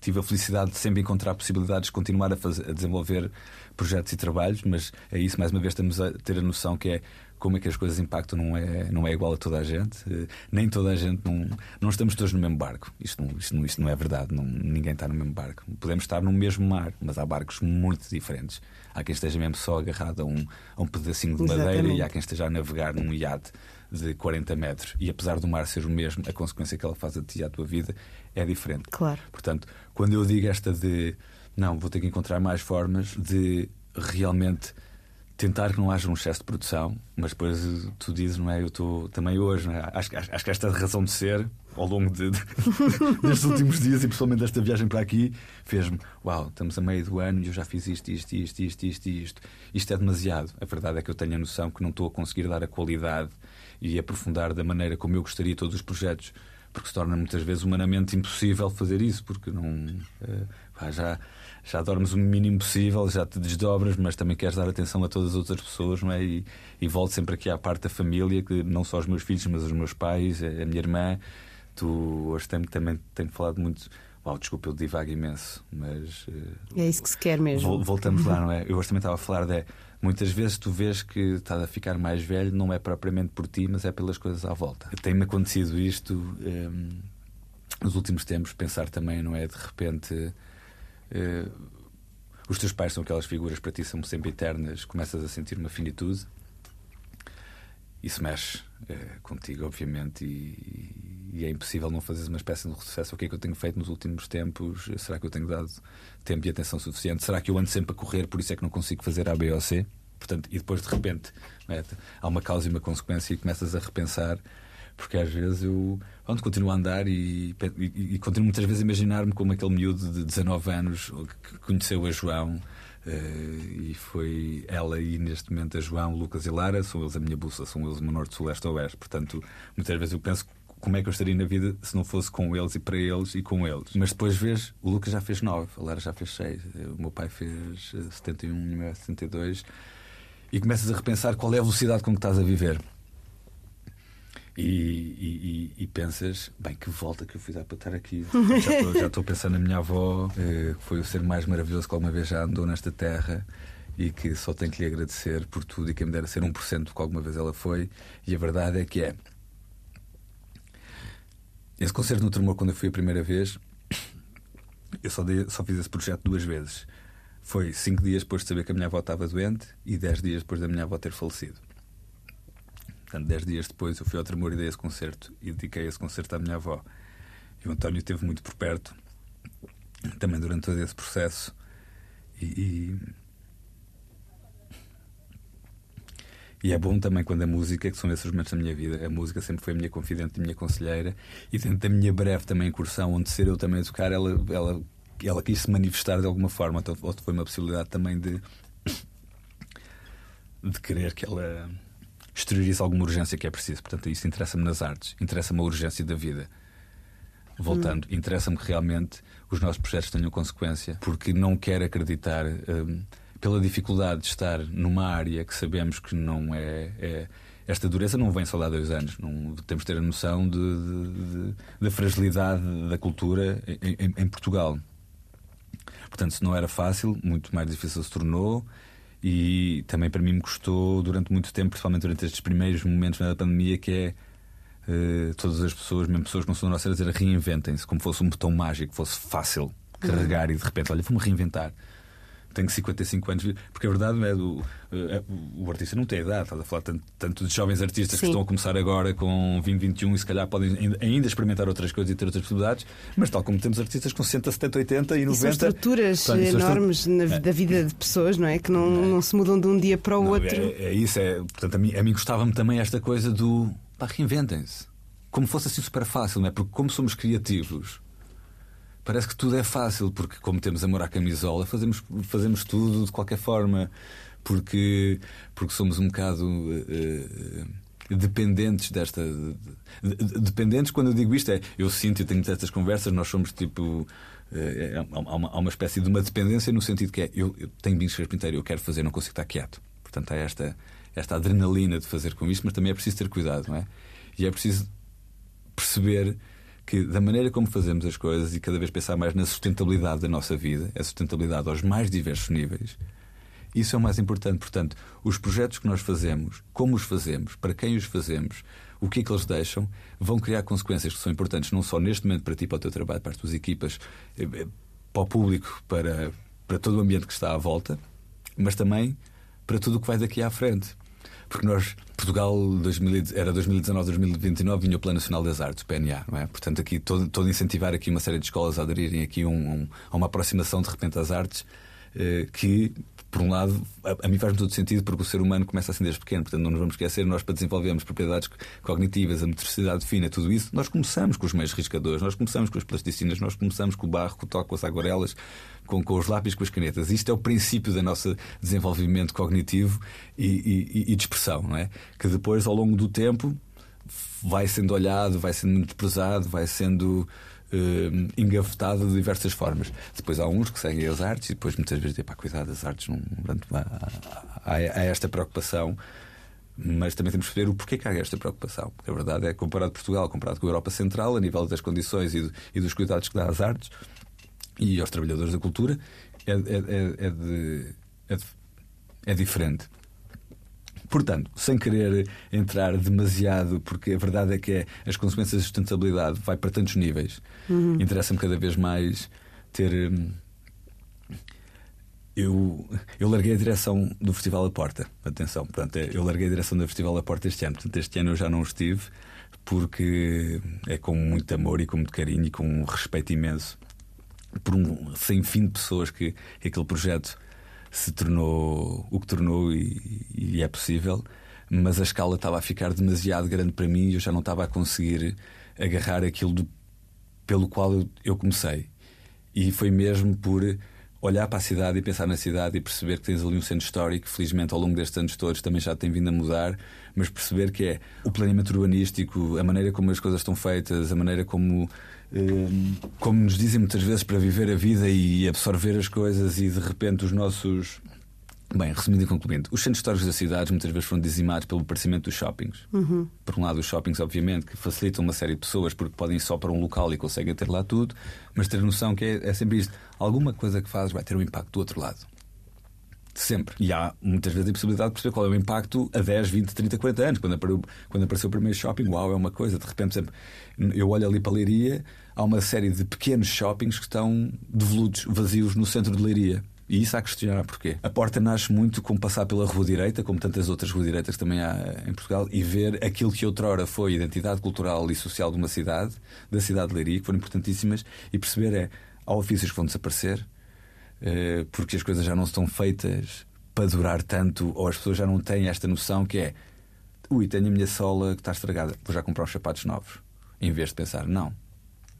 tive a felicidade de sempre encontrar possibilidades de continuar a, fazer, a desenvolver projetos e trabalhos, mas é isso, mais uma vez, estamos a ter a noção que é como é que as coisas impactam não é, não é igual a toda a gente. Uh, nem toda a gente, não, não estamos todos no mesmo barco. Isto não, isto não, isto não é verdade, não, ninguém está no mesmo barco. Podemos estar no mesmo mar, mas há barcos muito diferentes. Há quem esteja mesmo só agarrado a um, a um pedacinho de madeira Exatamente. e há quem esteja a navegar num iate de 40 metros. E apesar do mar ser o mesmo, a consequência que ela faz a ti e à tua vida é diferente. Claro. Portanto, quando eu digo esta de não, vou ter que encontrar mais formas de realmente tentar que não haja um excesso de produção, mas depois tu dizes, não é? Eu estou também hoje, é? acho, acho, acho, que esta razão de ser, ao longo de, de, [LAUGHS] destes últimos dias e principalmente desta viagem para aqui, fez-me: Uau, estamos a meio do ano e eu já fiz isto, isto, isto, isto, isto, isto. Isto é demasiado. A verdade é que eu tenho a noção que não estou a conseguir dar a qualidade e aprofundar da maneira como eu gostaria todos os projetos, porque se torna muitas vezes humanamente impossível fazer isso, porque não. Uh, já já dormes o mínimo possível, já te desdobras, mas também queres dar atenção a todas as outras pessoas, não é? E, e volto sempre aqui à parte da família, que não só os meus filhos, mas os meus pais, a, minha irmã. Tu hoje também, também tenho falado muito. Uau, desculpa, eu divago imenso, mas. É isso que se quer mesmo. Voltamos lá, [LAUGHS] não é? Eu hoje também estava a falar de. Muitas vezes tu vês que estás a ficar mais velho, não é propriamente por ti, mas é pelas coisas à volta. Tem-me acontecido isto hum, nos últimos tempos, pensar também, não é? De repente Uh, os teus pais são aquelas figuras para ti são sempre eternas, começas a sentir uma finitude. Isso mexe uh, contigo, obviamente, e, e, é impossível não fazeres uma espécie de retrocesso. O que é que eu tenho feito nos últimos tempos? Será que eu tenho dado tempo e atenção suficiente? Será que eu ando sempre a correr, por isso é que não consigo fazer A, B ou C? Portanto, e depois de repente é? há uma causa e uma consequência e começas a repensar porque às vezes eu onde continuo a andar e, e, e continuo muitas vezes a imaginar-me como aquele miúdo de 19 anos que conheceu a João. Uh, e foi ela e neste momento a João, Lucas e Lara, são eles a minha bússola, são eles o norte, sul, leste, oeste. Portanto, muitas vezes eu penso como é que eu estaria na vida se não fosse com eles e para eles e com eles. Mas depois vês, o Lucas já fez 9, a Lara já fez 6, o meu pai fez 71 e o meu 72. E começas a repensar qual é a velocidade com que estás a viver. E, e, e, pensas, bem, que volta que eu fiz para estar aqui. Já estou a pensar na minha avó, eh, que foi o ser mais maravilhoso que alguma vez já andou nesta terra e que só tenho que lhe agradecer por tudo e que me dera ser 1% do que alguma vez ela foi. E a verdade é que é. Esse concerto no Tremor, quando eu fui a primeira vez, eu só, dei, só fiz esse projeto duas vezes. Foi cinco dias depois de saber que a minha avó estava doente e dez dias depois da minha avó ter falecido. Portanto, dez dias depois eu fui ao Tremor e dei esse concerto e dediquei esse concerto à minha avó. E o António esteve muito por perto, também durante todo esse processo. E, e, e, é bom também quando a música, que são esses momentos da minha vida, a música sempre foi a minha confidente a minha conselheira. E dentro da minha breve também incursão, onde ser eu também a tocar, ela, ela, ela quis se manifestar de alguma forma. Então, foi uma possibilidade também de, [COUGHS] de querer que ela exterioriza alguma urgência que é preciso. Portanto, isso interessa-me nas artes, interessa-me a urgência da vida. Voltando, hum. interessa-me que realmente os nossos projetos tenham consequência, porque não quero acreditar, um, pela dificuldade de estar numa área que sabemos que não é, é esta dureza não vem só há dois anos. Não, temos de ter a noção de, de, de, da fragilidade da cultura em, em, em, Portugal. Portanto, se não era fácil, muito mais difícil se tornou. E também para mim me custou durante muito tempo, principalmente durante estes primeiros momentos da pandemia, que é uh, todas as pessoas, mesmo pessoas que não são nossas, a dizer reinventem-se, como fosse um botão mágico, fosse fácil carregar uhum. e de repente, olha, vou-me reinventar tenho 55 anos, porque a verdade é do é, o artista não tem idade, estás a falar tanto, tanto de jovens artistas Sim. que estão a começar agora com 20, 21 e se calhar podem ainda experimentar outras coisas e ter outras possibilidades, mas tal como temos artistas com 60, 70, 80 e 90. E são estruturas portanto, enormes na, é. da vida de pessoas, não é? Que não, é. não se mudam de um dia para o não, outro. É, é, isso, é, portanto, a mim, a mim gostava-me também esta coisa do pá, reinventem-se como fosse assim super fácil, não é? Porque como somos criativos, parece que tudo é fácil, porque como temos amor à camisola, fazemos, fazemos tudo de qualquer forma, porque, porque somos um bocado. Uh, dependentes desta. Dependentes, quando eu digo isto, é. Eu sinto, eu tenho estas conversas, nós somos tipo. É, há, uma, há uma espécie de uma dependência no sentido que é eu, eu tenho bens carpinteiro, eu quero fazer, não consigo estar quieto. Portanto, há esta, esta adrenalina de fazer com isso, mas também é preciso ter cuidado, não é? E é preciso perceber que, da maneira como fazemos as coisas e cada vez pensar mais na sustentabilidade da nossa vida, a sustentabilidade aos mais diversos níveis, isso é o mais importante. Portanto, os projetos que nós fazemos, como os fazemos, para quem os fazemos, o que é que eles deixam, vão criar consequências que são importantes não só neste momento para ti, para o teu trabalho, para as tuas equipas, eh, eh, para o público, para, para todo o ambiente que está à volta, mas também para tudo o que vai daqui à frente. Porque nós, Portugal, 2000, era 2019, 2029, vinha o Plano Nacional das Artes, PNA, não é? Portanto, aqui todo, todo incentivar aqui uma série de escolas a aderirem aqui um, um, a uma aproximação de repente às artes que por um lado, a, a mim faz todo sentido porque o ser humano começa assim desde pequeno, portanto não nos vamos esquecer, nós para desenvolvermos propriedades cognitivas, a motricidade fina, tudo isso, nós começamos com os meios riscadores, nós começamos com as plasticinas, nós começamos com o barro, com o toque, com as aguarelas, com, com os lápis, com as canetas. Isto é o princípio do nosso desenvolvimento cognitivo e, e, e de expressão, não é? Que depois, ao longo do tempo, vai sendo olhado, vai sendo muito vai sendo uh, de diversas formas. Depois há uns que seguem as artes e depois muitas vezes dizem, pá, cuidado, as artes não. Há, há, há esta preocupação mas também temos que ver o porquê que há esta preocupação. Porque a verdade é que, comparado Portugal, comparado com a Europa Central, a nível das condições e, e dos cuidados que dá às artes e aos trabalhadores da cultura, é, é, é, é de, é, de, é diferente. Portanto, sem querer entrar demasiado, porque a verdade é que é, as consequências da sustentabilidade vai para tantos níveis. Uhum. Interessa-me cada vez mais ter. Hum, eu, eu larguei a direção do Festival da Porta. Atenção, portanto, é, eu larguei a direção do Festival da Porta este ano. Portanto, este ano eu já não estive, porque é com muito amor e com muito carinho e com um respeito imenso por um sem fim de pessoas que, que aquele projeto se tornou o que tornou e, e, é possível, mas a escala estava a ficar demasiado grande para mim e eu já não estava a conseguir agarrar aquilo do, pelo qual eu, eu comecei. E foi mesmo por olhar para a cidade e pensar na cidade e perceber que tens ali um centro histórico, felizmente ao longo destes anos todos também já tem vindo a mudar, mas perceber que é o planeamento urbanístico, a maneira como as coisas estão feitas, a maneira como como nos dizem muitas vezes, para viver a vida e absorver as coisas e de repente os nossos. Bem, resumindo e concluindo, os centros históricos das cidades muitas vezes foram dizimados pelo aparecimento dos shoppings. Uhum. Por um lado, os shoppings, obviamente, que facilitam uma série de pessoas porque podem ir só para um local e conseguem ter lá tudo, mas ter noção que é, é sempre isto: alguma coisa que fazes vai ter um impacto do outro lado. Sempre. E há muitas vezes a possibilidade de perceber qual é o impacto a 10, 20, 30, 40 anos. Quando apareceu, quando apareceu o primeiro shopping, uau, é uma coisa. De repente, sempre, eu olho ali para a Leiria, há uma série de pequenos shoppings que estão devolutos, vazios no centro de Leiria. E isso há que questionar porquê. A porta nasce muito com passar pela rua direita, como tantas outras ruas direitas que também há em Portugal, e ver aquilo que outrora foi identidade cultural e social de uma cidade, da cidade de Leiria, que foram importantíssimas, e perceber é, há ofícios que vão desaparecer, eh, porque as coisas já não estão feitas para durar tanto, ou as pessoas já não têm esta noção que é ui, tenho a minha sola que está estragada, vou já comprar os sapatos novos. Em vez de pensar, não,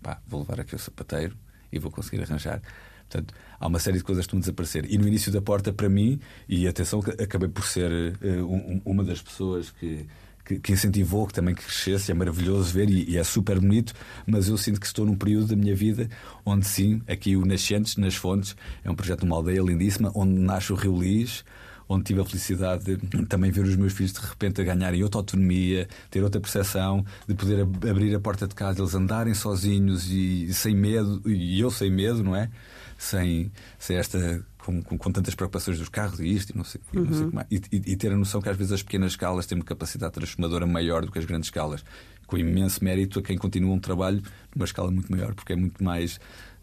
pá, vou levar aqui o sapateiro e vou conseguir arranjar. Portanto, há uma série de coisas que estão a desaparecer. E no início da porta, para mim, e atenção, acabei por ser uh, um, uma das pessoas que, que, que, incentivou que também crescesse, é maravilhoso ver e, e, é super bonito, mas eu sinto que estou num período da minha vida onde sim, aqui o Nascentes, nas Fontes, é um projeto de uma aldeia lindíssima, onde nasce o Rio Lis, onde tive a felicidade de também ver os meus filhos de repente a ganharem outra autonomia, ter outra percepção, de poder ab abrir a porta de casa, eles andarem sozinhos e, e sem medo, e eu sem medo, não é? Sem, sem esta com, com, com, tantas preocupações dos carros e isto e não sei, uhum. não sei uhum. como é. e, e, e, ter a noção que às vezes as pequenas escalas têm uma capacidade transformadora maior do que as grandes escalas, com imenso mérito a quem continua um trabalho numa escala muito maior, porque é muito mais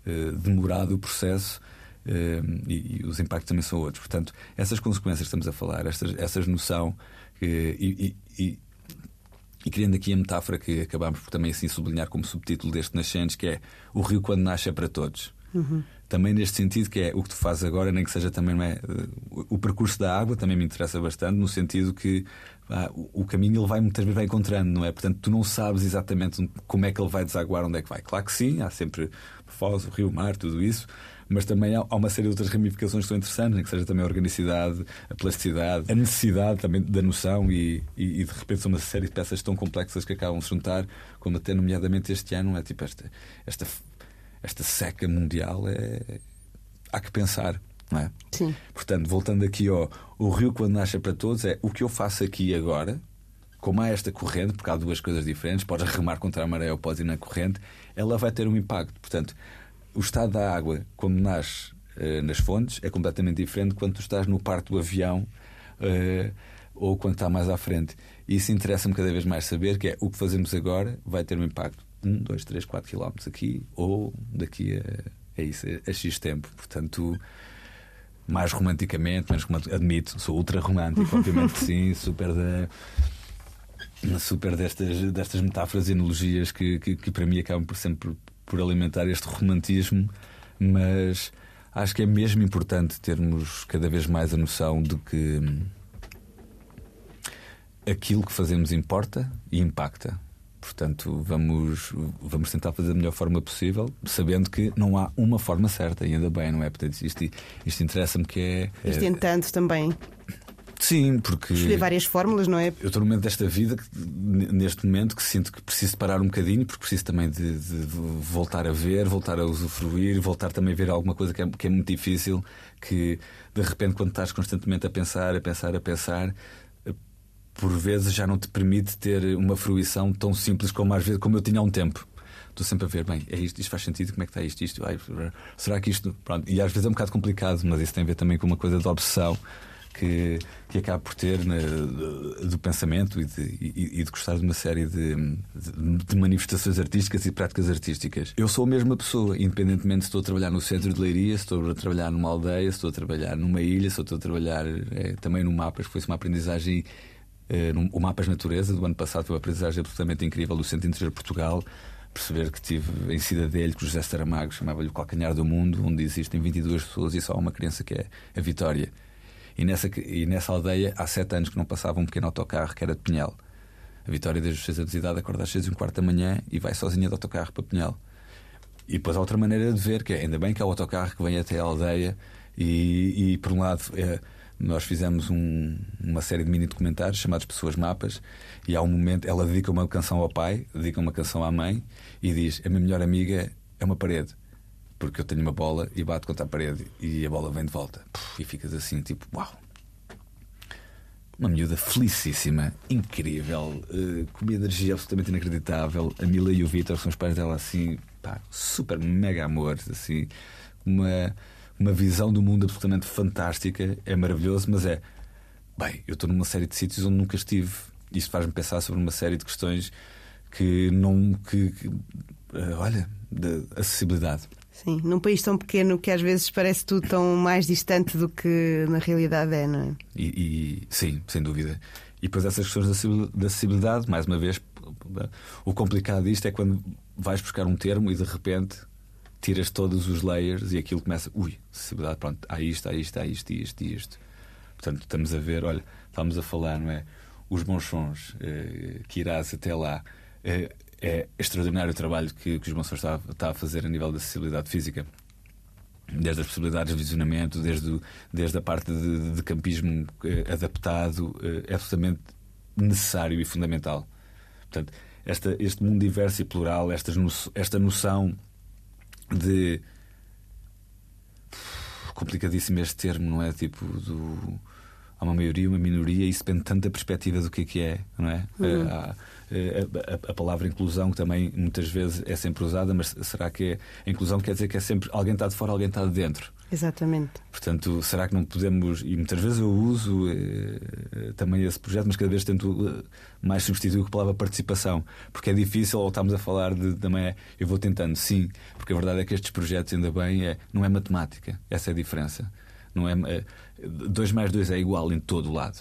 uh, demorado o processo. Uh, e, e, os impactos também são outros. Portanto, essas consequências que estamos a falar, estas, essas noção e, e, e criando aqui a metáfora que acabamos por também assim sublinhar como subtítulo deste Nascentes, que é o rio quando nasce é para todos. Uhum também neste sentido que é o que tu fazes agora, nem que seja também é, o, percurso da água também me interessa bastante, no sentido que ah, o, caminho ele vai muitas vezes vai encontrando, não é? Portanto, tu não sabes exatamente como é que ele vai desaguar, onde é que vai. Claro que sim, há sempre foz, o rio, o mar, tudo isso, mas também há, uma série de outras ramificações que são interessantes, nem que seja também a organicidade, a plasticidade, a necessidade também da noção e, e, e de repente são uma série de peças tão complexas que acabam de juntar, como até nomeadamente este ano, é tipo esta, esta, esta seca mundial é. Há que pensar. Não é? Sim. Portanto, voltando aqui ao o rio quando nasce para todos, é o que eu faço aqui agora, como há esta corrente, porque há duas coisas diferentes, podes remar contra a maré ou podes ir na corrente, ela vai ter um impacto. Portanto, o estado da água, quando nasce eh, nas fontes, é completamente diferente quando tu estás no parque do avião eh, ou quando está mais à frente. E isso interessa-me cada vez mais saber que é o que fazemos agora vai ter um impacto 1, 2, 3, 4 quilómetros aqui ou daqui a, a isso, a X tempo. Portanto, mais romanticamente, romântico, admito, sou ultra romântico, [LAUGHS] obviamente sim, super da. Super destas, destas metáforas e analogias que, que, que para mim acabam por sempre por alimentar este romantismo, mas acho que é mesmo importante termos cada vez mais a noção de que aquilo que fazemos importa e impacta. Portanto, vamos, vamos tentar fazer da melhor forma possível, sabendo que não há uma forma certa, e ainda bem, não é? Portanto, isto, isto interessa-me que é. É- tentando também Sim, porque. escolher várias fórmulas, não é? Eu estou no momento desta vida, neste momento, que sinto que preciso parar um bocadinho, porque preciso também de, de voltar a ver, voltar a usufruir, voltar também a ver alguma coisa que é, que é muito difícil, que de repente, quando estás constantemente a pensar, a pensar, a pensar, por vezes já não te permite ter uma fruição tão simples como às vezes como eu tinha há um tempo. Estou sempre a ver, bem, é isto, isto faz sentido, como é que está isto, isto, ai, será que isto. Pronto. E às vezes é um bocado complicado, mas isso tem a ver também com uma coisa de obsessão que, que acaba por ter né, do, pensamento e de, e, e de gostar de uma série de, de, de manifestações artísticas e práticas artísticas. Eu sou a mesma pessoa, independentemente se estou a trabalhar no centro de Leiria, se estou a trabalhar numa aldeia, se estou a trabalhar numa ilha, se estou a trabalhar é, também no Mapas, foi uma aprendizagem. Eh, o Mapas Natureza do ano passado foi uma aprendizagem absolutamente incrível do Centro Interior de Portugal. Perceber que tive em Cidadelho que o José Saramago chamava-lhe o calcanhar do mundo, onde existem 22 pessoas e só há uma criança que é a Vitória. E nessa, e nessa aldeia há sete anos que não passava um pequeno autocarro que era de Pinhel. A Vitória, desde os 6 anos de idade, acorda às 6 e um quarto da manhã e vai sozinha de autocarro para Pinhel. E depois há outra maneira de ver, que é ainda bem que há o autocarro que vem até a aldeia e, e por um lado, é, nós fizemos um- uma série de mini documentários chamados Pessoas Mapas e há um momento, ela dedica uma canção ao pai, dedica uma canção à mãe e diz: A minha melhor amiga é uma parede. Porque eu tenho uma bola e bato contra a parede e a bola vem de volta. E ficas assim, tipo, uau! Uma miúda felicíssima, incrível, eh, com uma energia absolutamente inacreditável. A Mila e o Vitor são os pais dela assim, pá, super mega amores, assim, uma, uma visão do mundo absolutamente fantástica. É maravilhoso, mas é, bem, eu estou numa série de sítios onde nunca estive. Isto faz-me pensar sobre uma série de questões que não. que, que, eh, olha, de acessibilidade. Sim, num país tão pequeno que às vezes parece tudo tão mais distante do que na realidade é, não é? E, e- sim, sem dúvida. E depois essas questões da acessibil- da acessibilidade, mais uma vez, o complicado disto é quando vais buscar um termo e de repente tiras todos os layers e aquilo começa, ui, acessibilidade, pronto, há isto, há isto, há isto, e isto e isto. Portanto, estamos a ver, olha, estamos a falar, não é? Os bons sons eh, que irás até lá. eh, é extraordinário o trabalho que, que os bons sons está, está a fazer a nível da acessibilidade física desde as possibilidades de visionamento, desde, o- desde a parte de, de campismo eh, adaptado, eh, é absolutamente necessário e fundamental. Portanto, esta, este mundo diverso e plural, estas no- esta noção de. complicadíssimo este termo, não é? Tipo, do. Há uma maioria, uma minoria, e isso depende tanto da perspectiva do que é que é, não é? Eh, há, eh, a, a- a palavra inclusão que também muitas vezes é sempre usada, mas será que é, a inclusão quer dizer que é sempre alguém está de fora, alguém está de dentro? Exatamente. Portanto, será que não podemos, e muitas vezes eu uso eh, eh, também esse projeto, mas cada vez tento eh, mais substituir a palavra participação, porque é difícil, ou estamos a falar de também é, eu vou tentando, sim, porque a verdade é que estes projetos, ainda bem, é, não é matemática, essa é a diferença. Não é, 2 mais 2 é igual em todo o lado.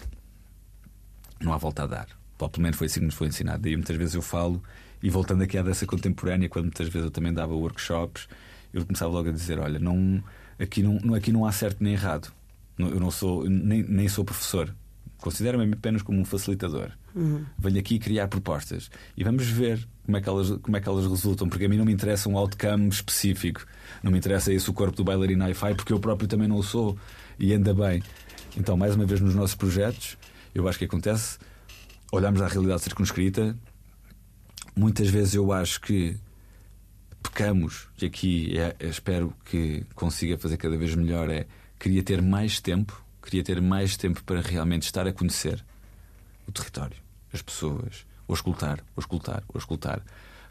Não há volta a dar. Ou pelo menos foi assim que nos foi ensinado. Daí muitas vezes eu falo, e voltando aqui à dança contemporânea, quando muitas vezes eu também dava workshops, eu começava logo a dizer: olha, não, aqui, não, aqui não há certo nem errado. Eu não sou, nem, nem sou professor. Considero-me apenas como um facilitador. Uhum. Venho aqui criar propostas e vamos ver como é, que elas, como é que elas resultam, porque a mim não me interessa um outcome específico, não me interessa esse o corpo do bailarino hi-fi, porque eu próprio também não o sou e ainda bem. Então, mais uma vez, nos nossos projetos, eu acho que acontece, olhamos à realidade circunscrita. Muitas vezes eu acho que pecamos, e aqui é, espero que consiga fazer cada vez melhor, é queria ter mais tempo, queria ter mais tempo para realmente estar a conhecer o território, as pessoas, ou escutar, ou escutar, ou escutar,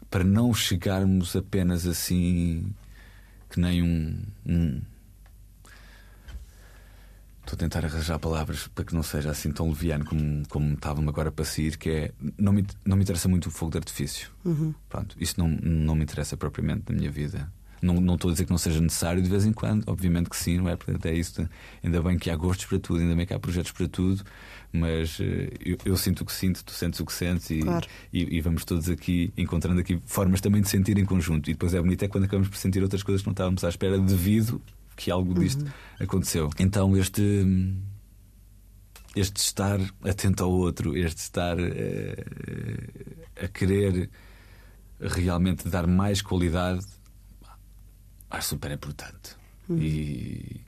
para não chegarmos apenas assim que nem um, um Estou a tentar arranjar palavras para que não seja assim tão leviano como, como estava-me agora para sair, que é não me, não me interessa muito o fogo de artifício. Uhum. Pronto, isso não, não me interessa propriamente na minha vida. Não, não estou a dizer que não seja necessário de vez em quando, obviamente que sim, não é? Portanto, é isso. Ainda bem que há gostos para tudo, ainda bem que há projetos para tudo, mas uh, eu, eu, sinto o que sinto, tu sentes o que sentes e, claro. e, e, vamos todos aqui encontrando aqui formas também de sentir em conjunto. E depois é bonito é quando acabamos por sentir outras coisas que não estávamos à espera devido que algo disto uhum. aconteceu. Então este este estar atento ao outro, este estar uh, a querer realmente dar mais qualidade, acho super importante. Uhum. E,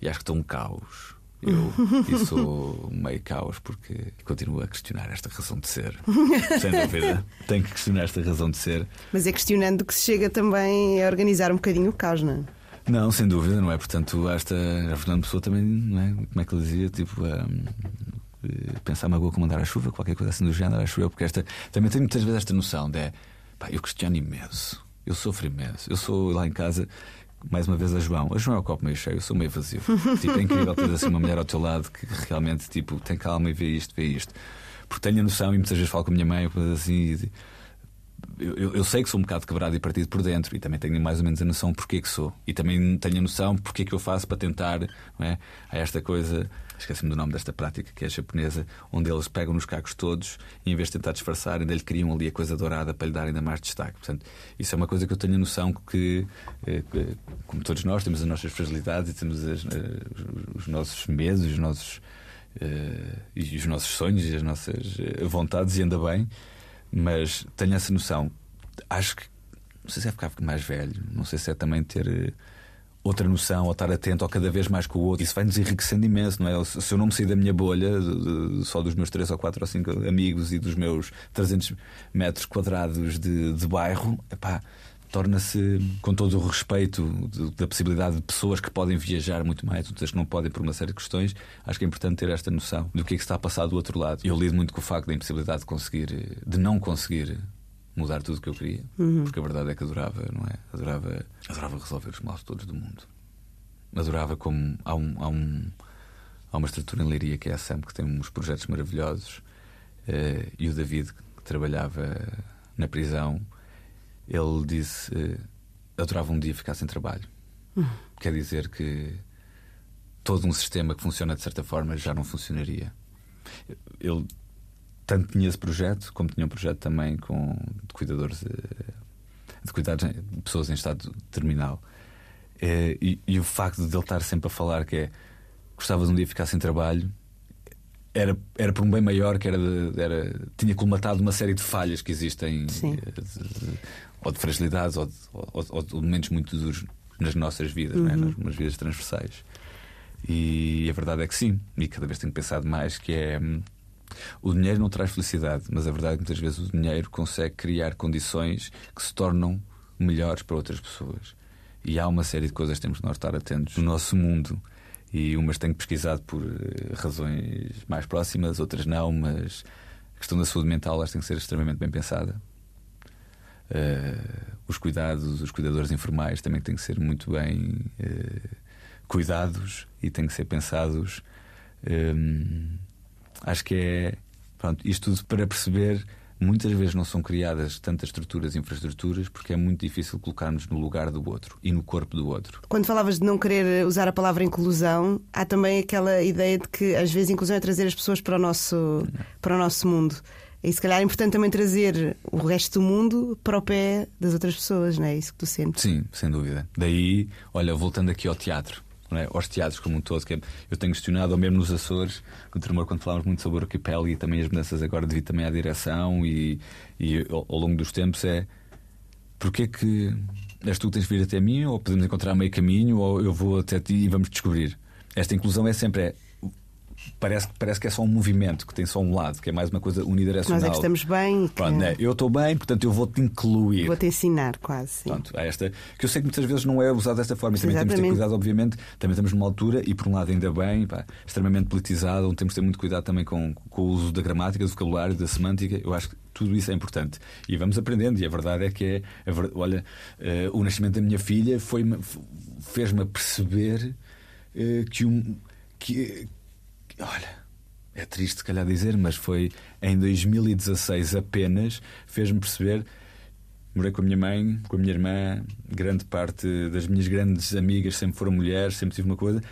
e, acho que estou um caos. [LAUGHS] Eu e sou meio caos porque continuo a questionar esta razão de ser. [LAUGHS] Sem dúvida. Tenho que questionar esta razão de ser. Mas é questionando que se chega também a organizar um bocadinho o caos, não é? Não, sem dúvida, não é? Portanto, esta a Fernando Pessoa também, não é? Como é que ele dizia? Tipo, um, pensar uma boa como andar à chuva, qualquer coisa assim do género, acho eu, porque esta também tenho muitas vezes esta noção de pá, eu questiono imenso, eu sofro imenso, eu sou lá em casa. Mais uma vez a João. A João é o copo meio cheio, eu sou meio vazio. [LAUGHS] tipo, é incrível ter assim uma mulher ao teu lado que realmente tipo, tem calma e vê isto, vê isto. Porque tenho a noção e muitas vezes falo com a minha mãe, assim, e, eu, eu, sei que sou um bocado quebrado e partido por dentro e também tenho mais ou menos a noção porque que sou. E também tenho a noção porque que eu faço para tentar é, a esta coisa, esqueci-me do nome desta prática que é japonesa, onde eles pegam nos cacos todos e em vez de tentar disfarçar, ainda lhe criam ali a coisa dourada para lhe dar ainda mais destaque. Portanto, isso é uma coisa que eu tenho a noção que, eh, como todos nós, temos as nossas fragilidades e temos as, eh, os nossos medos, os nossos, uh, e os nossos sonhos e as nossas vontades, e ainda bem mas tenho essa noção. Acho que não sei se é ficar mais velho, não sei se é também ter eh, outra noção ou estar atento ao cada vez mais com o outro. Isso vai-nos enriquecendo imenso, não é? Se eu não me sair da minha bolha, só dos meus 3 ou 4 ou 5 amigos e dos meus 300 metros quadrados de, de bairro, epá, torna-se, com todo o respeito da possibilidade de pessoas que podem viajar muito mais, outras que não podem por uma série de questões, acho que é importante ter esta noção do que é que está a passar do outro lado. Eu lido muito com o facto da impossibilidade de conseguir, de não conseguir mudar tudo o que eu queria, uhum. porque a verdade é que adorava, não é? Adorava, adorava resolver os males todos do mundo. Adorava como há um, há um há uma estrutura em Leiria que é a SAM que tem uns projetos maravilhosos uh, e o David que trabalhava na prisão ele disse: uh, adorava um dia ficar sem trabalho. Uhum. Quer dizer que todo um sistema que funciona de certa forma já não funcionaria. Ele tanto tinha esse projeto, como tinha um projeto também com de cuidadores eh, de cuidados de pessoas em estado terminal. Eh, e, e, o facto de ele estar sempre a falar que é gostava de um dia ficar sem trabalho era, era por um bem maior que era, de, era tinha colmatado uma série de falhas que existem de, ou de fragilidades ou de, ou, ou de momentos muito duros nas nossas vidas, uhum. é? nas, nas vidas transversais. E a verdade é que sim, e cada vez tenho pensado mais que é. Hum, o dinheiro não traz felicidade, mas a verdade é que muitas vezes o dinheiro consegue criar condições que se tornam melhores para outras pessoas. E há uma série de coisas que temos de nós estar atentos no nosso mundo. E umas tenho pesquisado por eh, razões mais próximas, outras não, mas a questão da saúde mental tem que ser extremamente bem pensada. Uh, os cuidados, os cuidadores informais também têm que ser muito bem uh, cuidados e têm que ser pensados. Um, acho que é pronto, isto tudo para perceber. Muitas vezes não são criadas tantas estruturas e infraestruturas porque é muito difícil colocar-nos no lugar do outro e no corpo do outro. Quando falavas de não querer usar a palavra inclusão, há também aquela ideia de que às vezes inclusão é trazer as pessoas para o nosso, para o nosso mundo E se calhar é importante também trazer o resto do mundo para o pé das outras pessoas, não é isso que tu sentes? Sim, sem dúvida. Daí, olha, voltando aqui ao teatro, não é? aos teatros como um todo, que é- eu tenho questionado, ou mesmo nos Açores, no Tremor, quando falámos muito sobre o arquipélago e também as mudanças agora devido também à direção e, e ao, ao longo dos tempos, é porque que és tu que tens de vir até mim, ou podemos encontrar meio caminho, ou eu vou até ti e vamos descobrir. Esta inclusão é sempre. É, Parece, parece que é só um movimento, que tem só um lado, que é mais uma coisa unidirecional. Nós é que estamos bem que Pronto, né? Eu estou bem, portanto eu vou-te incluir. vou-te ensinar quase. sim. Pronto, há esta, que eu sei que muitas vezes não é usado desta forma e também temos de ter Exatamente. cuidado, obviamente. Também estamos numa altura, e por um lado, ainda bem, pá, extremamente politizado, onde temos de ter muito cuidado também com, com o uso da gramática, do vocabulário, da semântica. Eu acho que tudo isso é importante. E vamos aprendendo, e a verdade é que é. ver- olha, eh, o nascimento da minha filha foi fez-me perceber eh, que um. Que- olha. É triste, se calhar, dizer, mas foi em 2016 apenas, fez-me perceber Morei com a minha mãe, com a minha irmã, grande parte das minhas grandes amigas sempre foram mulheres, sempre tive uma coisa.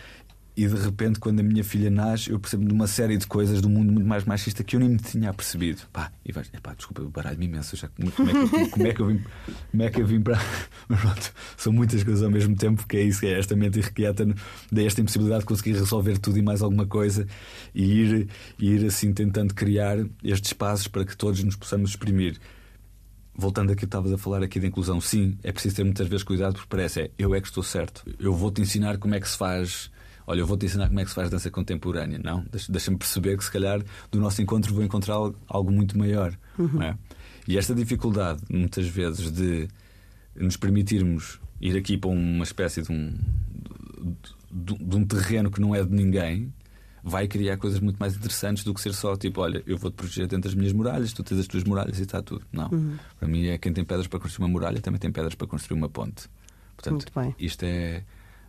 E de repente, quando a minha filha nasce, eu percebo de uma série de coisas do mundo muito mais machista que eu nem me tinha apercebido. Pá, e vais, epá, desculpa, eu baralho-me imenso. Já, como, é que, como é que eu vim, como é que eu vim para. [LAUGHS] Mas pronto, são muitas coisas ao mesmo tempo, que é isso, que é esta mente irrequieta, daí esta impossibilidade de conseguir resolver tudo e mais alguma coisa e ir, ir assim tentando criar estes espaços para que todos nos possamos exprimir voltando aqui, estavas a falar aqui da inclusão, sim, é preciso ter muitas vezes cuidado porque parece é eu é que estou certo. Eu vou-te ensinar como é que se faz. Olha, eu vou-te ensinar como é que se faz dança contemporânea. Não, Deixa- deixa-me perceber que se calhar do nosso encontro vou encontrar algo, muito maior. não é? E esta dificuldade, muitas vezes, de nos permitirmos ir aqui para uma espécie de um, de, de um terreno que não é de ninguém, vai criar coisas muito mais interessantes do que ser só tipo, olha, eu vou-te proteger dentro das minhas muralhas, tu tens as tuas muralhas e está tudo. Não. Para mim é quem tem pedras para construir uma muralha também tem pedras para construir uma ponte. Portanto, isto é.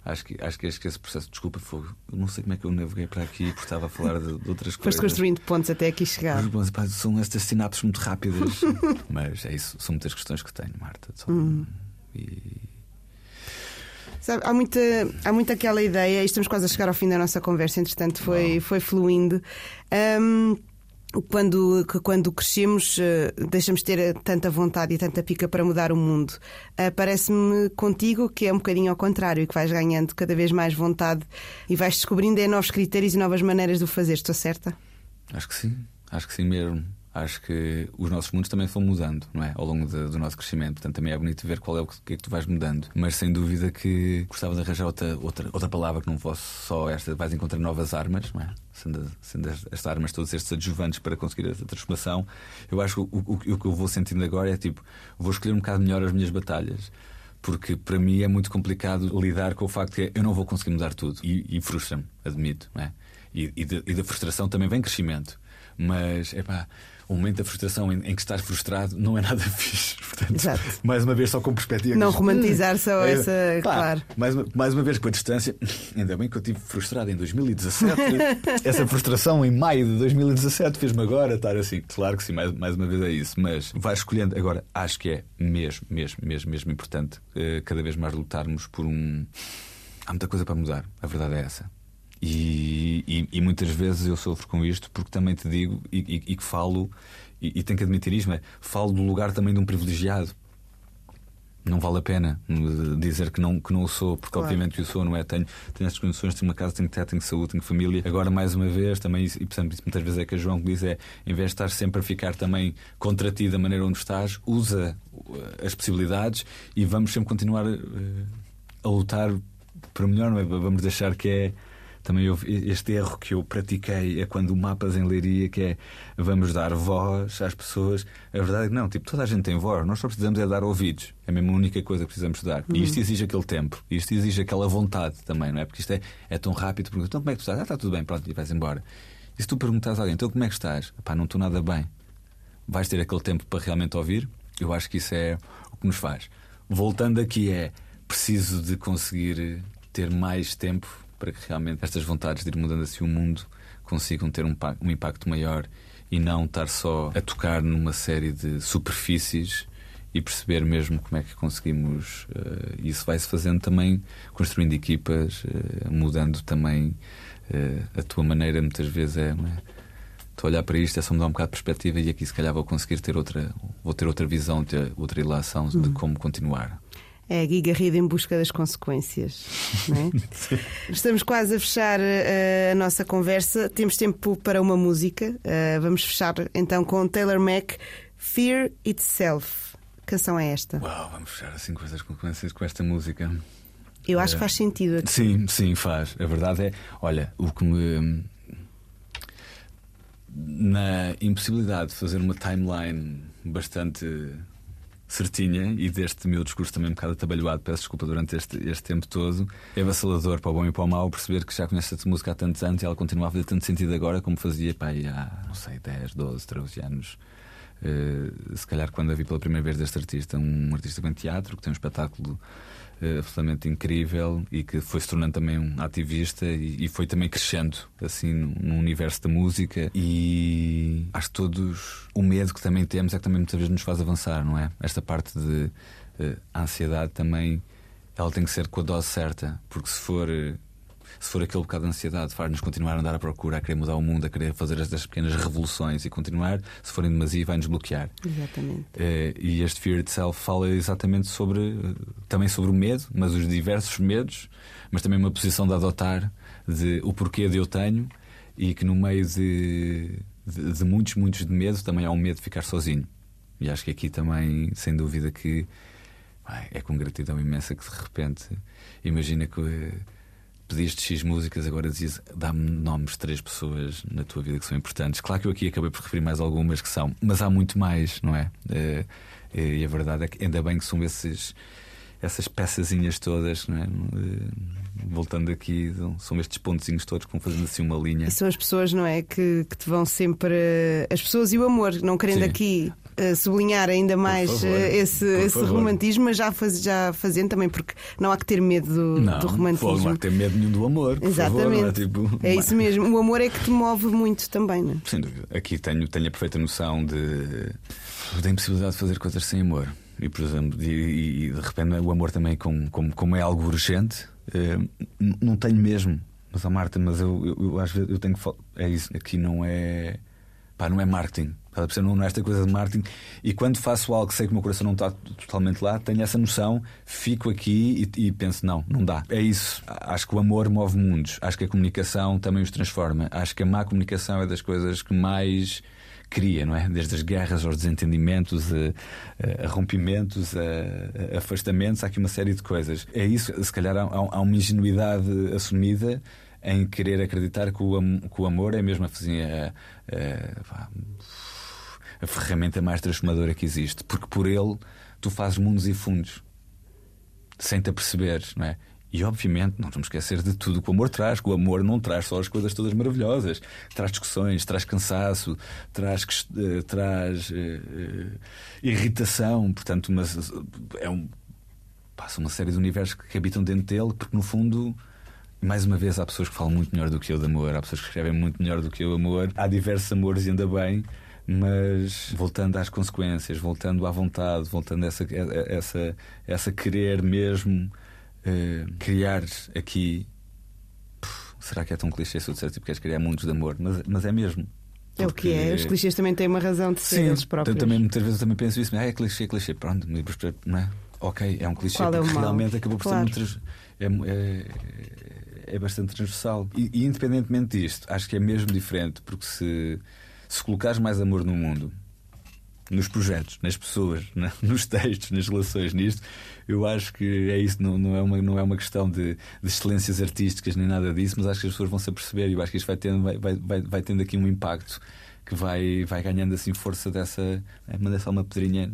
Acho que, acho que esse processo. Desculpa, fogo. Não sei como é que eu naveguei para aqui porque estava a falar de, de outras Foste coisas. construindo pontos até aqui chegar. Mas, pá, são estas sinapses muito rápidas. [LAUGHS] mas é isso, são muitas questões que tenho, Marta. Só- Hum. E Sabe, há, muita, há muito aquela ideia, e estamos quase a chegar ao fim da nossa conversa, entretanto foi, foi fluindo. Ahm, quando, quando crescemos, eh, deixamos de ter tanta vontade e tanta pica para mudar o mundo. Ah, Parece-me contigo que é um bocadinho ao contrário, que vais ganhando cada vez mais vontade e vais descobrindo é, novos critérios e novas maneiras de o fazer. Estou certa? acho que sim, acho que sim mesmo. Acho que os nossos mundos também vão mudando, não é? Ao longo de- do nosso crescimento. Portanto, também é bonito ver qual é o que, é que tu vais mudando. Mas sem dúvida que gostava de arranjar outra, outra, outra palavra que não fosse só esta. Vais encontrar novas armas, não é? Sendo, sendo as- estas armas, todos estes adjuvantes para conseguir essa transformação. Eu acho que o, o, o que eu vou sentindo agora é tipo, vou escolher um bocado melhor as minhas batalhas. Porque para mim é muito complicado lidar com o facto que eu não vou conseguir mudar tudo. E, e frustra-me, admito. É? e, e, de- e da frustração também vem crescimento. Mas, é pá, o momento da frustração em, em que estás frustrado não é nada [LAUGHS] fixe. Portanto, Exato. mais uma vez, só com perspectiva. Não que- romantizar só É, essa. pá, Claro. Mais uma, mais uma vez com a distância, [LAUGHS] ainda bem que eu estive frustrado em 2017. [LAUGHS] Essa frustração em maio de 2017 fez-me agora estar assim. Claro que sim, mais, mais uma vez é isso. Mas vai escolhendo. Agora, acho que é mesmo, mesmo, mesmo, mesmo importante eh, cada vez mais lutarmos por um. Há muita coisa para mudar, a verdade é essa. E, e- e muitas vezes eu sofro com isto porque também te digo e, e- que falo, e, tenho que admitir isto, é, falo do lugar também de um privilegiado. Não vale a pena eh, dizer que não, que não o sou, porque Claro. obviamente o sou, não é? Tenho, tenho estas condições, tenho uma casa, tenho teto, tenho saúde, tenho família. Agora, mais uma vez, também, e portanto, isso muitas vezes é que a João que diz: é em vez de estar sempre a ficar também contra ti da maneira onde estás, usa eh, as possibilidades e vamos sempre continuar eh, a lutar para melhor, não é? Vamos deixar que é. Também houve este erro que eu pratiquei é quando o mapas em Leiria, que é vamos dar voz às pessoas. A verdade é que não, tipo, toda a gente tem voz, nós só precisamos é dar ouvidos. É mesmo a única coisa que precisamos dar. E isto exige aquele tempo, isto exige aquela vontade também, não é? Porque isto é, é tão rápido. Pergunta, então como é que tu estás? Ah, está tudo bem, pronto, e vais embora. E se tu perguntas a alguém, então como é que estás? Pá, não estou nada bem. Vais ter aquele tempo para realmente ouvir. Eu acho que isso é o que nos faz. Voltando aqui, é preciso de conseguir ter mais tempo para que realmente estas vontades de ir mudando assim o mundo consigam ter um, um impacto maior e não estar só a tocar numa série de superfícies e perceber mesmo como é que conseguimos. eh, isso vai-se fazendo também construindo equipas, eh, mudando também eh, a tua maneira, muitas vezes é. não é? estou a olhar para isto, é só me dar um bocado de perspectiva e aqui se calhar vou conseguir ter outra, vou ter outra visão, ter outra ilação de como continuar. É a Gui Garrido em busca das consequências. É? [LAUGHS] Estamos quase a fechar uh, a nossa conversa. Temos tempo para uma música. Uh, vamos fechar então com Taylor Mac, Fear Itself. Que canção é esta? Uau, vamos fechar assim com estas consequências com esta música. Eu acho que faz sentido. Aqui. Sim, sim, faz. A verdade é, olha, o que me. Na impossibilidade de fazer uma timeline bastante certinha e deste meu discurso também um bocado atabalhoado, peço desculpa durante este, este tempo todo, é avassalador para o bom e para o mau perceber que já conhece esta música há tantos anos e ela continua a fazer tanto sentido agora como fazia pá, há, não sei, 10, 12, 13 anos. Uh, se calhar quando a vi pela primeira vez deste artista, um artista com teatro, que tem um espetáculo absolutamente incrível e que foi se tornando também um ativista e, e foi também crescendo assim no, universo da música e acho que todos o medo que também temos é que também muitas vezes nos faz avançar, não é? Esta parte de uh, ansiedade também ela tem que ser com a dose certa, porque se for se for aquele bocado de ansiedade, faz-nos continuar a andar à procura, a querer mudar o mundo, a querer fazer estas pequenas revoluções e continuar, se forem demasia, vai-nos bloquear. Exatamente. Uh, e este Fear Itself fala exatamente sobre, uh, também sobre o medo, mas os diversos medos, mas também uma posição de adotar de o porquê de eu tenho e que no meio de, de, de muitos, muitos de medo, também há um medo de ficar sozinho. E acho que aqui também, sem dúvida, que é com gratidão imensa que de repente imagina que pediste X músicas, agora dizias dá-me nomes de três pessoas na tua vida que são importantes. Claro que eu aqui acabei por referir mais algumas que são, mas há muito mais, não é? é e a verdade é que ainda bem que são esses, essas peçazinhas todas, não é? Voltando aqui, são estes pontozinhos todos que vão fazendo assim uma linha. E são as pessoas, não é? Que, que te vão sempre. As pessoas e o amor, não querendo Sim. aqui sublinhar ainda mais favor, uh, esse, esse romantismo, mas já, faz, já fazendo também, porque não há que ter medo do, não, do romantismo. Não há que ter medo nenhum do amor. Exatamente. Favor, é, tipo, é isso mesmo. O amor é que te move muito também, não é? Sem dúvida. Aqui tenho, tenho a perfeita noção de, da impossibilidade de fazer coisas sem amor. E, por exemplo, e, e de repente o amor também, como, como, como é algo urgente, uh, não tenho mesmo. Mas a Marta, mas eu, eu, eu, às vezes eu tenho que falar. É isso, aqui não é. Pá, não é marketing. Não é esta coisa de marketing. E quando faço algo que sei que o meu coração não está totalmente lá, tenho essa noção, fico aqui e, e, penso: não, não dá. É isso. Acho que o amor move mundos. Acho que a comunicação também os transforma. Acho que a má comunicação é das coisas que mais cria, não é? Desde as guerras aos desentendimentos, a, a rompimentos, a, a, afastamentos, há aqui uma série de coisas. É isso, se calhar há, há uma ingenuidade assumida em querer acreditar que o, que o amor é mesmo assim, a, a, a ferramenta mais transformadora que existe, porque por ele tu fazes mundos e fundos sem te aperceberes, não é? E obviamente não vamos esquecer de tudo que o amor traz, que o amor não traz só as coisas todas maravilhosas, traz discussões, traz cansaço, traz, uh, traz uh, irritação, portanto, mas é um passa uma série de universos que habitam dentro dele, porque no fundo mais uma vez há pessoas que falam muito melhor do que eu de amor, há pessoas que escrevem muito melhor do que eu amor, há diversos amores e ainda bem. Mas voltando às consequências, voltando à vontade, voltando a essa, a essa, essa querer mesmo uh, criar aqui. Puf, será que é tão clichê se eu disser tipo, queres criar mundos de amor? Mas, mas é mesmo. É o que é, os clichês também têm uma razão de ser Sim, eles próprios. Também, muitas vezes eu também penso isso, ah, é clichê, clichê, pronto, não é? Ok, é um clichê Qual é porque é realmente acabou por claro. ser muito. É, é, é bastante transversal. E, e, independentemente disto, acho que é mesmo diferente, porque se se colocares mais amor no mundo, nos projetos, nas pessoas, [LAUGHS] nos textos, nas relações, nisto, eu acho que é isso, não, não, é, uma, não é uma questão de, de, excelências artísticas nem nada disso, mas acho que as pessoas vão se aperceber e eu acho que isto vai tendo, vai, vai, vai tendo aqui um impacto que vai, vai ganhando assim força dessa. É, só uma pedrinha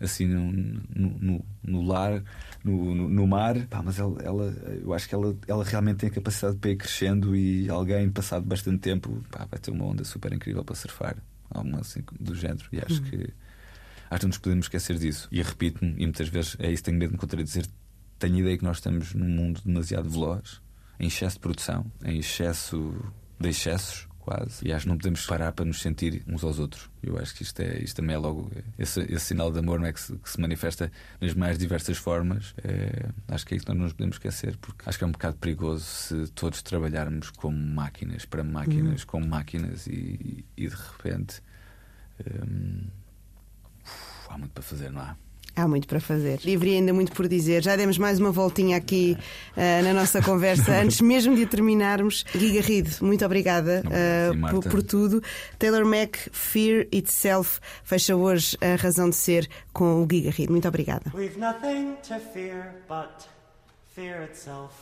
assim no, no, no, no lar, no, no, mar. Pá, mas ela, ela, eu acho que ela, ela realmente tem a capacidade de ir crescendo e alguém, passado bastante tempo, pá, vai ter uma onda super incrível para surfar. Algo assim do género. E acho uhum. que acho que não nos podemos esquecer disso. E repito-me, e muitas vezes é isso, tenho medo de me contradizer. Tenho a ideia que nós estamos num mundo demasiado veloz, em excesso de produção, em excesso de excessos quase. E acho que não podemos parar para nos sentir uns aos outros. Eu acho que isto, é, isto também é logo. Esse, esse sinal de amor é que se, que se manifesta nas mais diversas formas. É, acho que é isso que nós não nos podemos esquecer, porque acho que é um bocado perigoso se todos trabalharmos como máquinas, para máquinas, uhum. como máquinas, e, e de repente. Hum, há muito para fazer, não há? Há muito para fazer. E haveria ainda muito por dizer. Já demos mais uma voltinha aqui uh, na nossa conversa. [LAUGHS] Antes mesmo de terminarmos, Gui Garrido, muito obrigada uh, por, por, tudo. Taylor Mac, Fear Itself, fecha hoje a razão de ser com o Gui Garrido. Muito obrigada. We've nothing to fear but fear itself.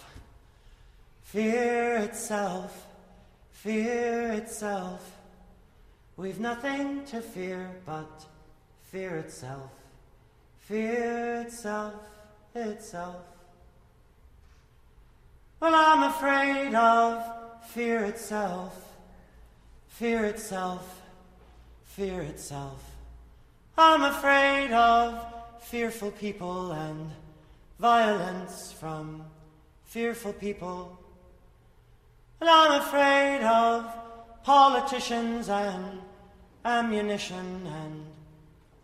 Fear itself. Fear itself. We've nothing to fear but fear itself. Fear itself, itself. Well, I'm afraid of fear itself, fear itself, fear itself. I'm afraid of fearful people and violence from fearful people. And I'm afraid of politicians and ammunition and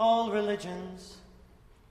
all religions.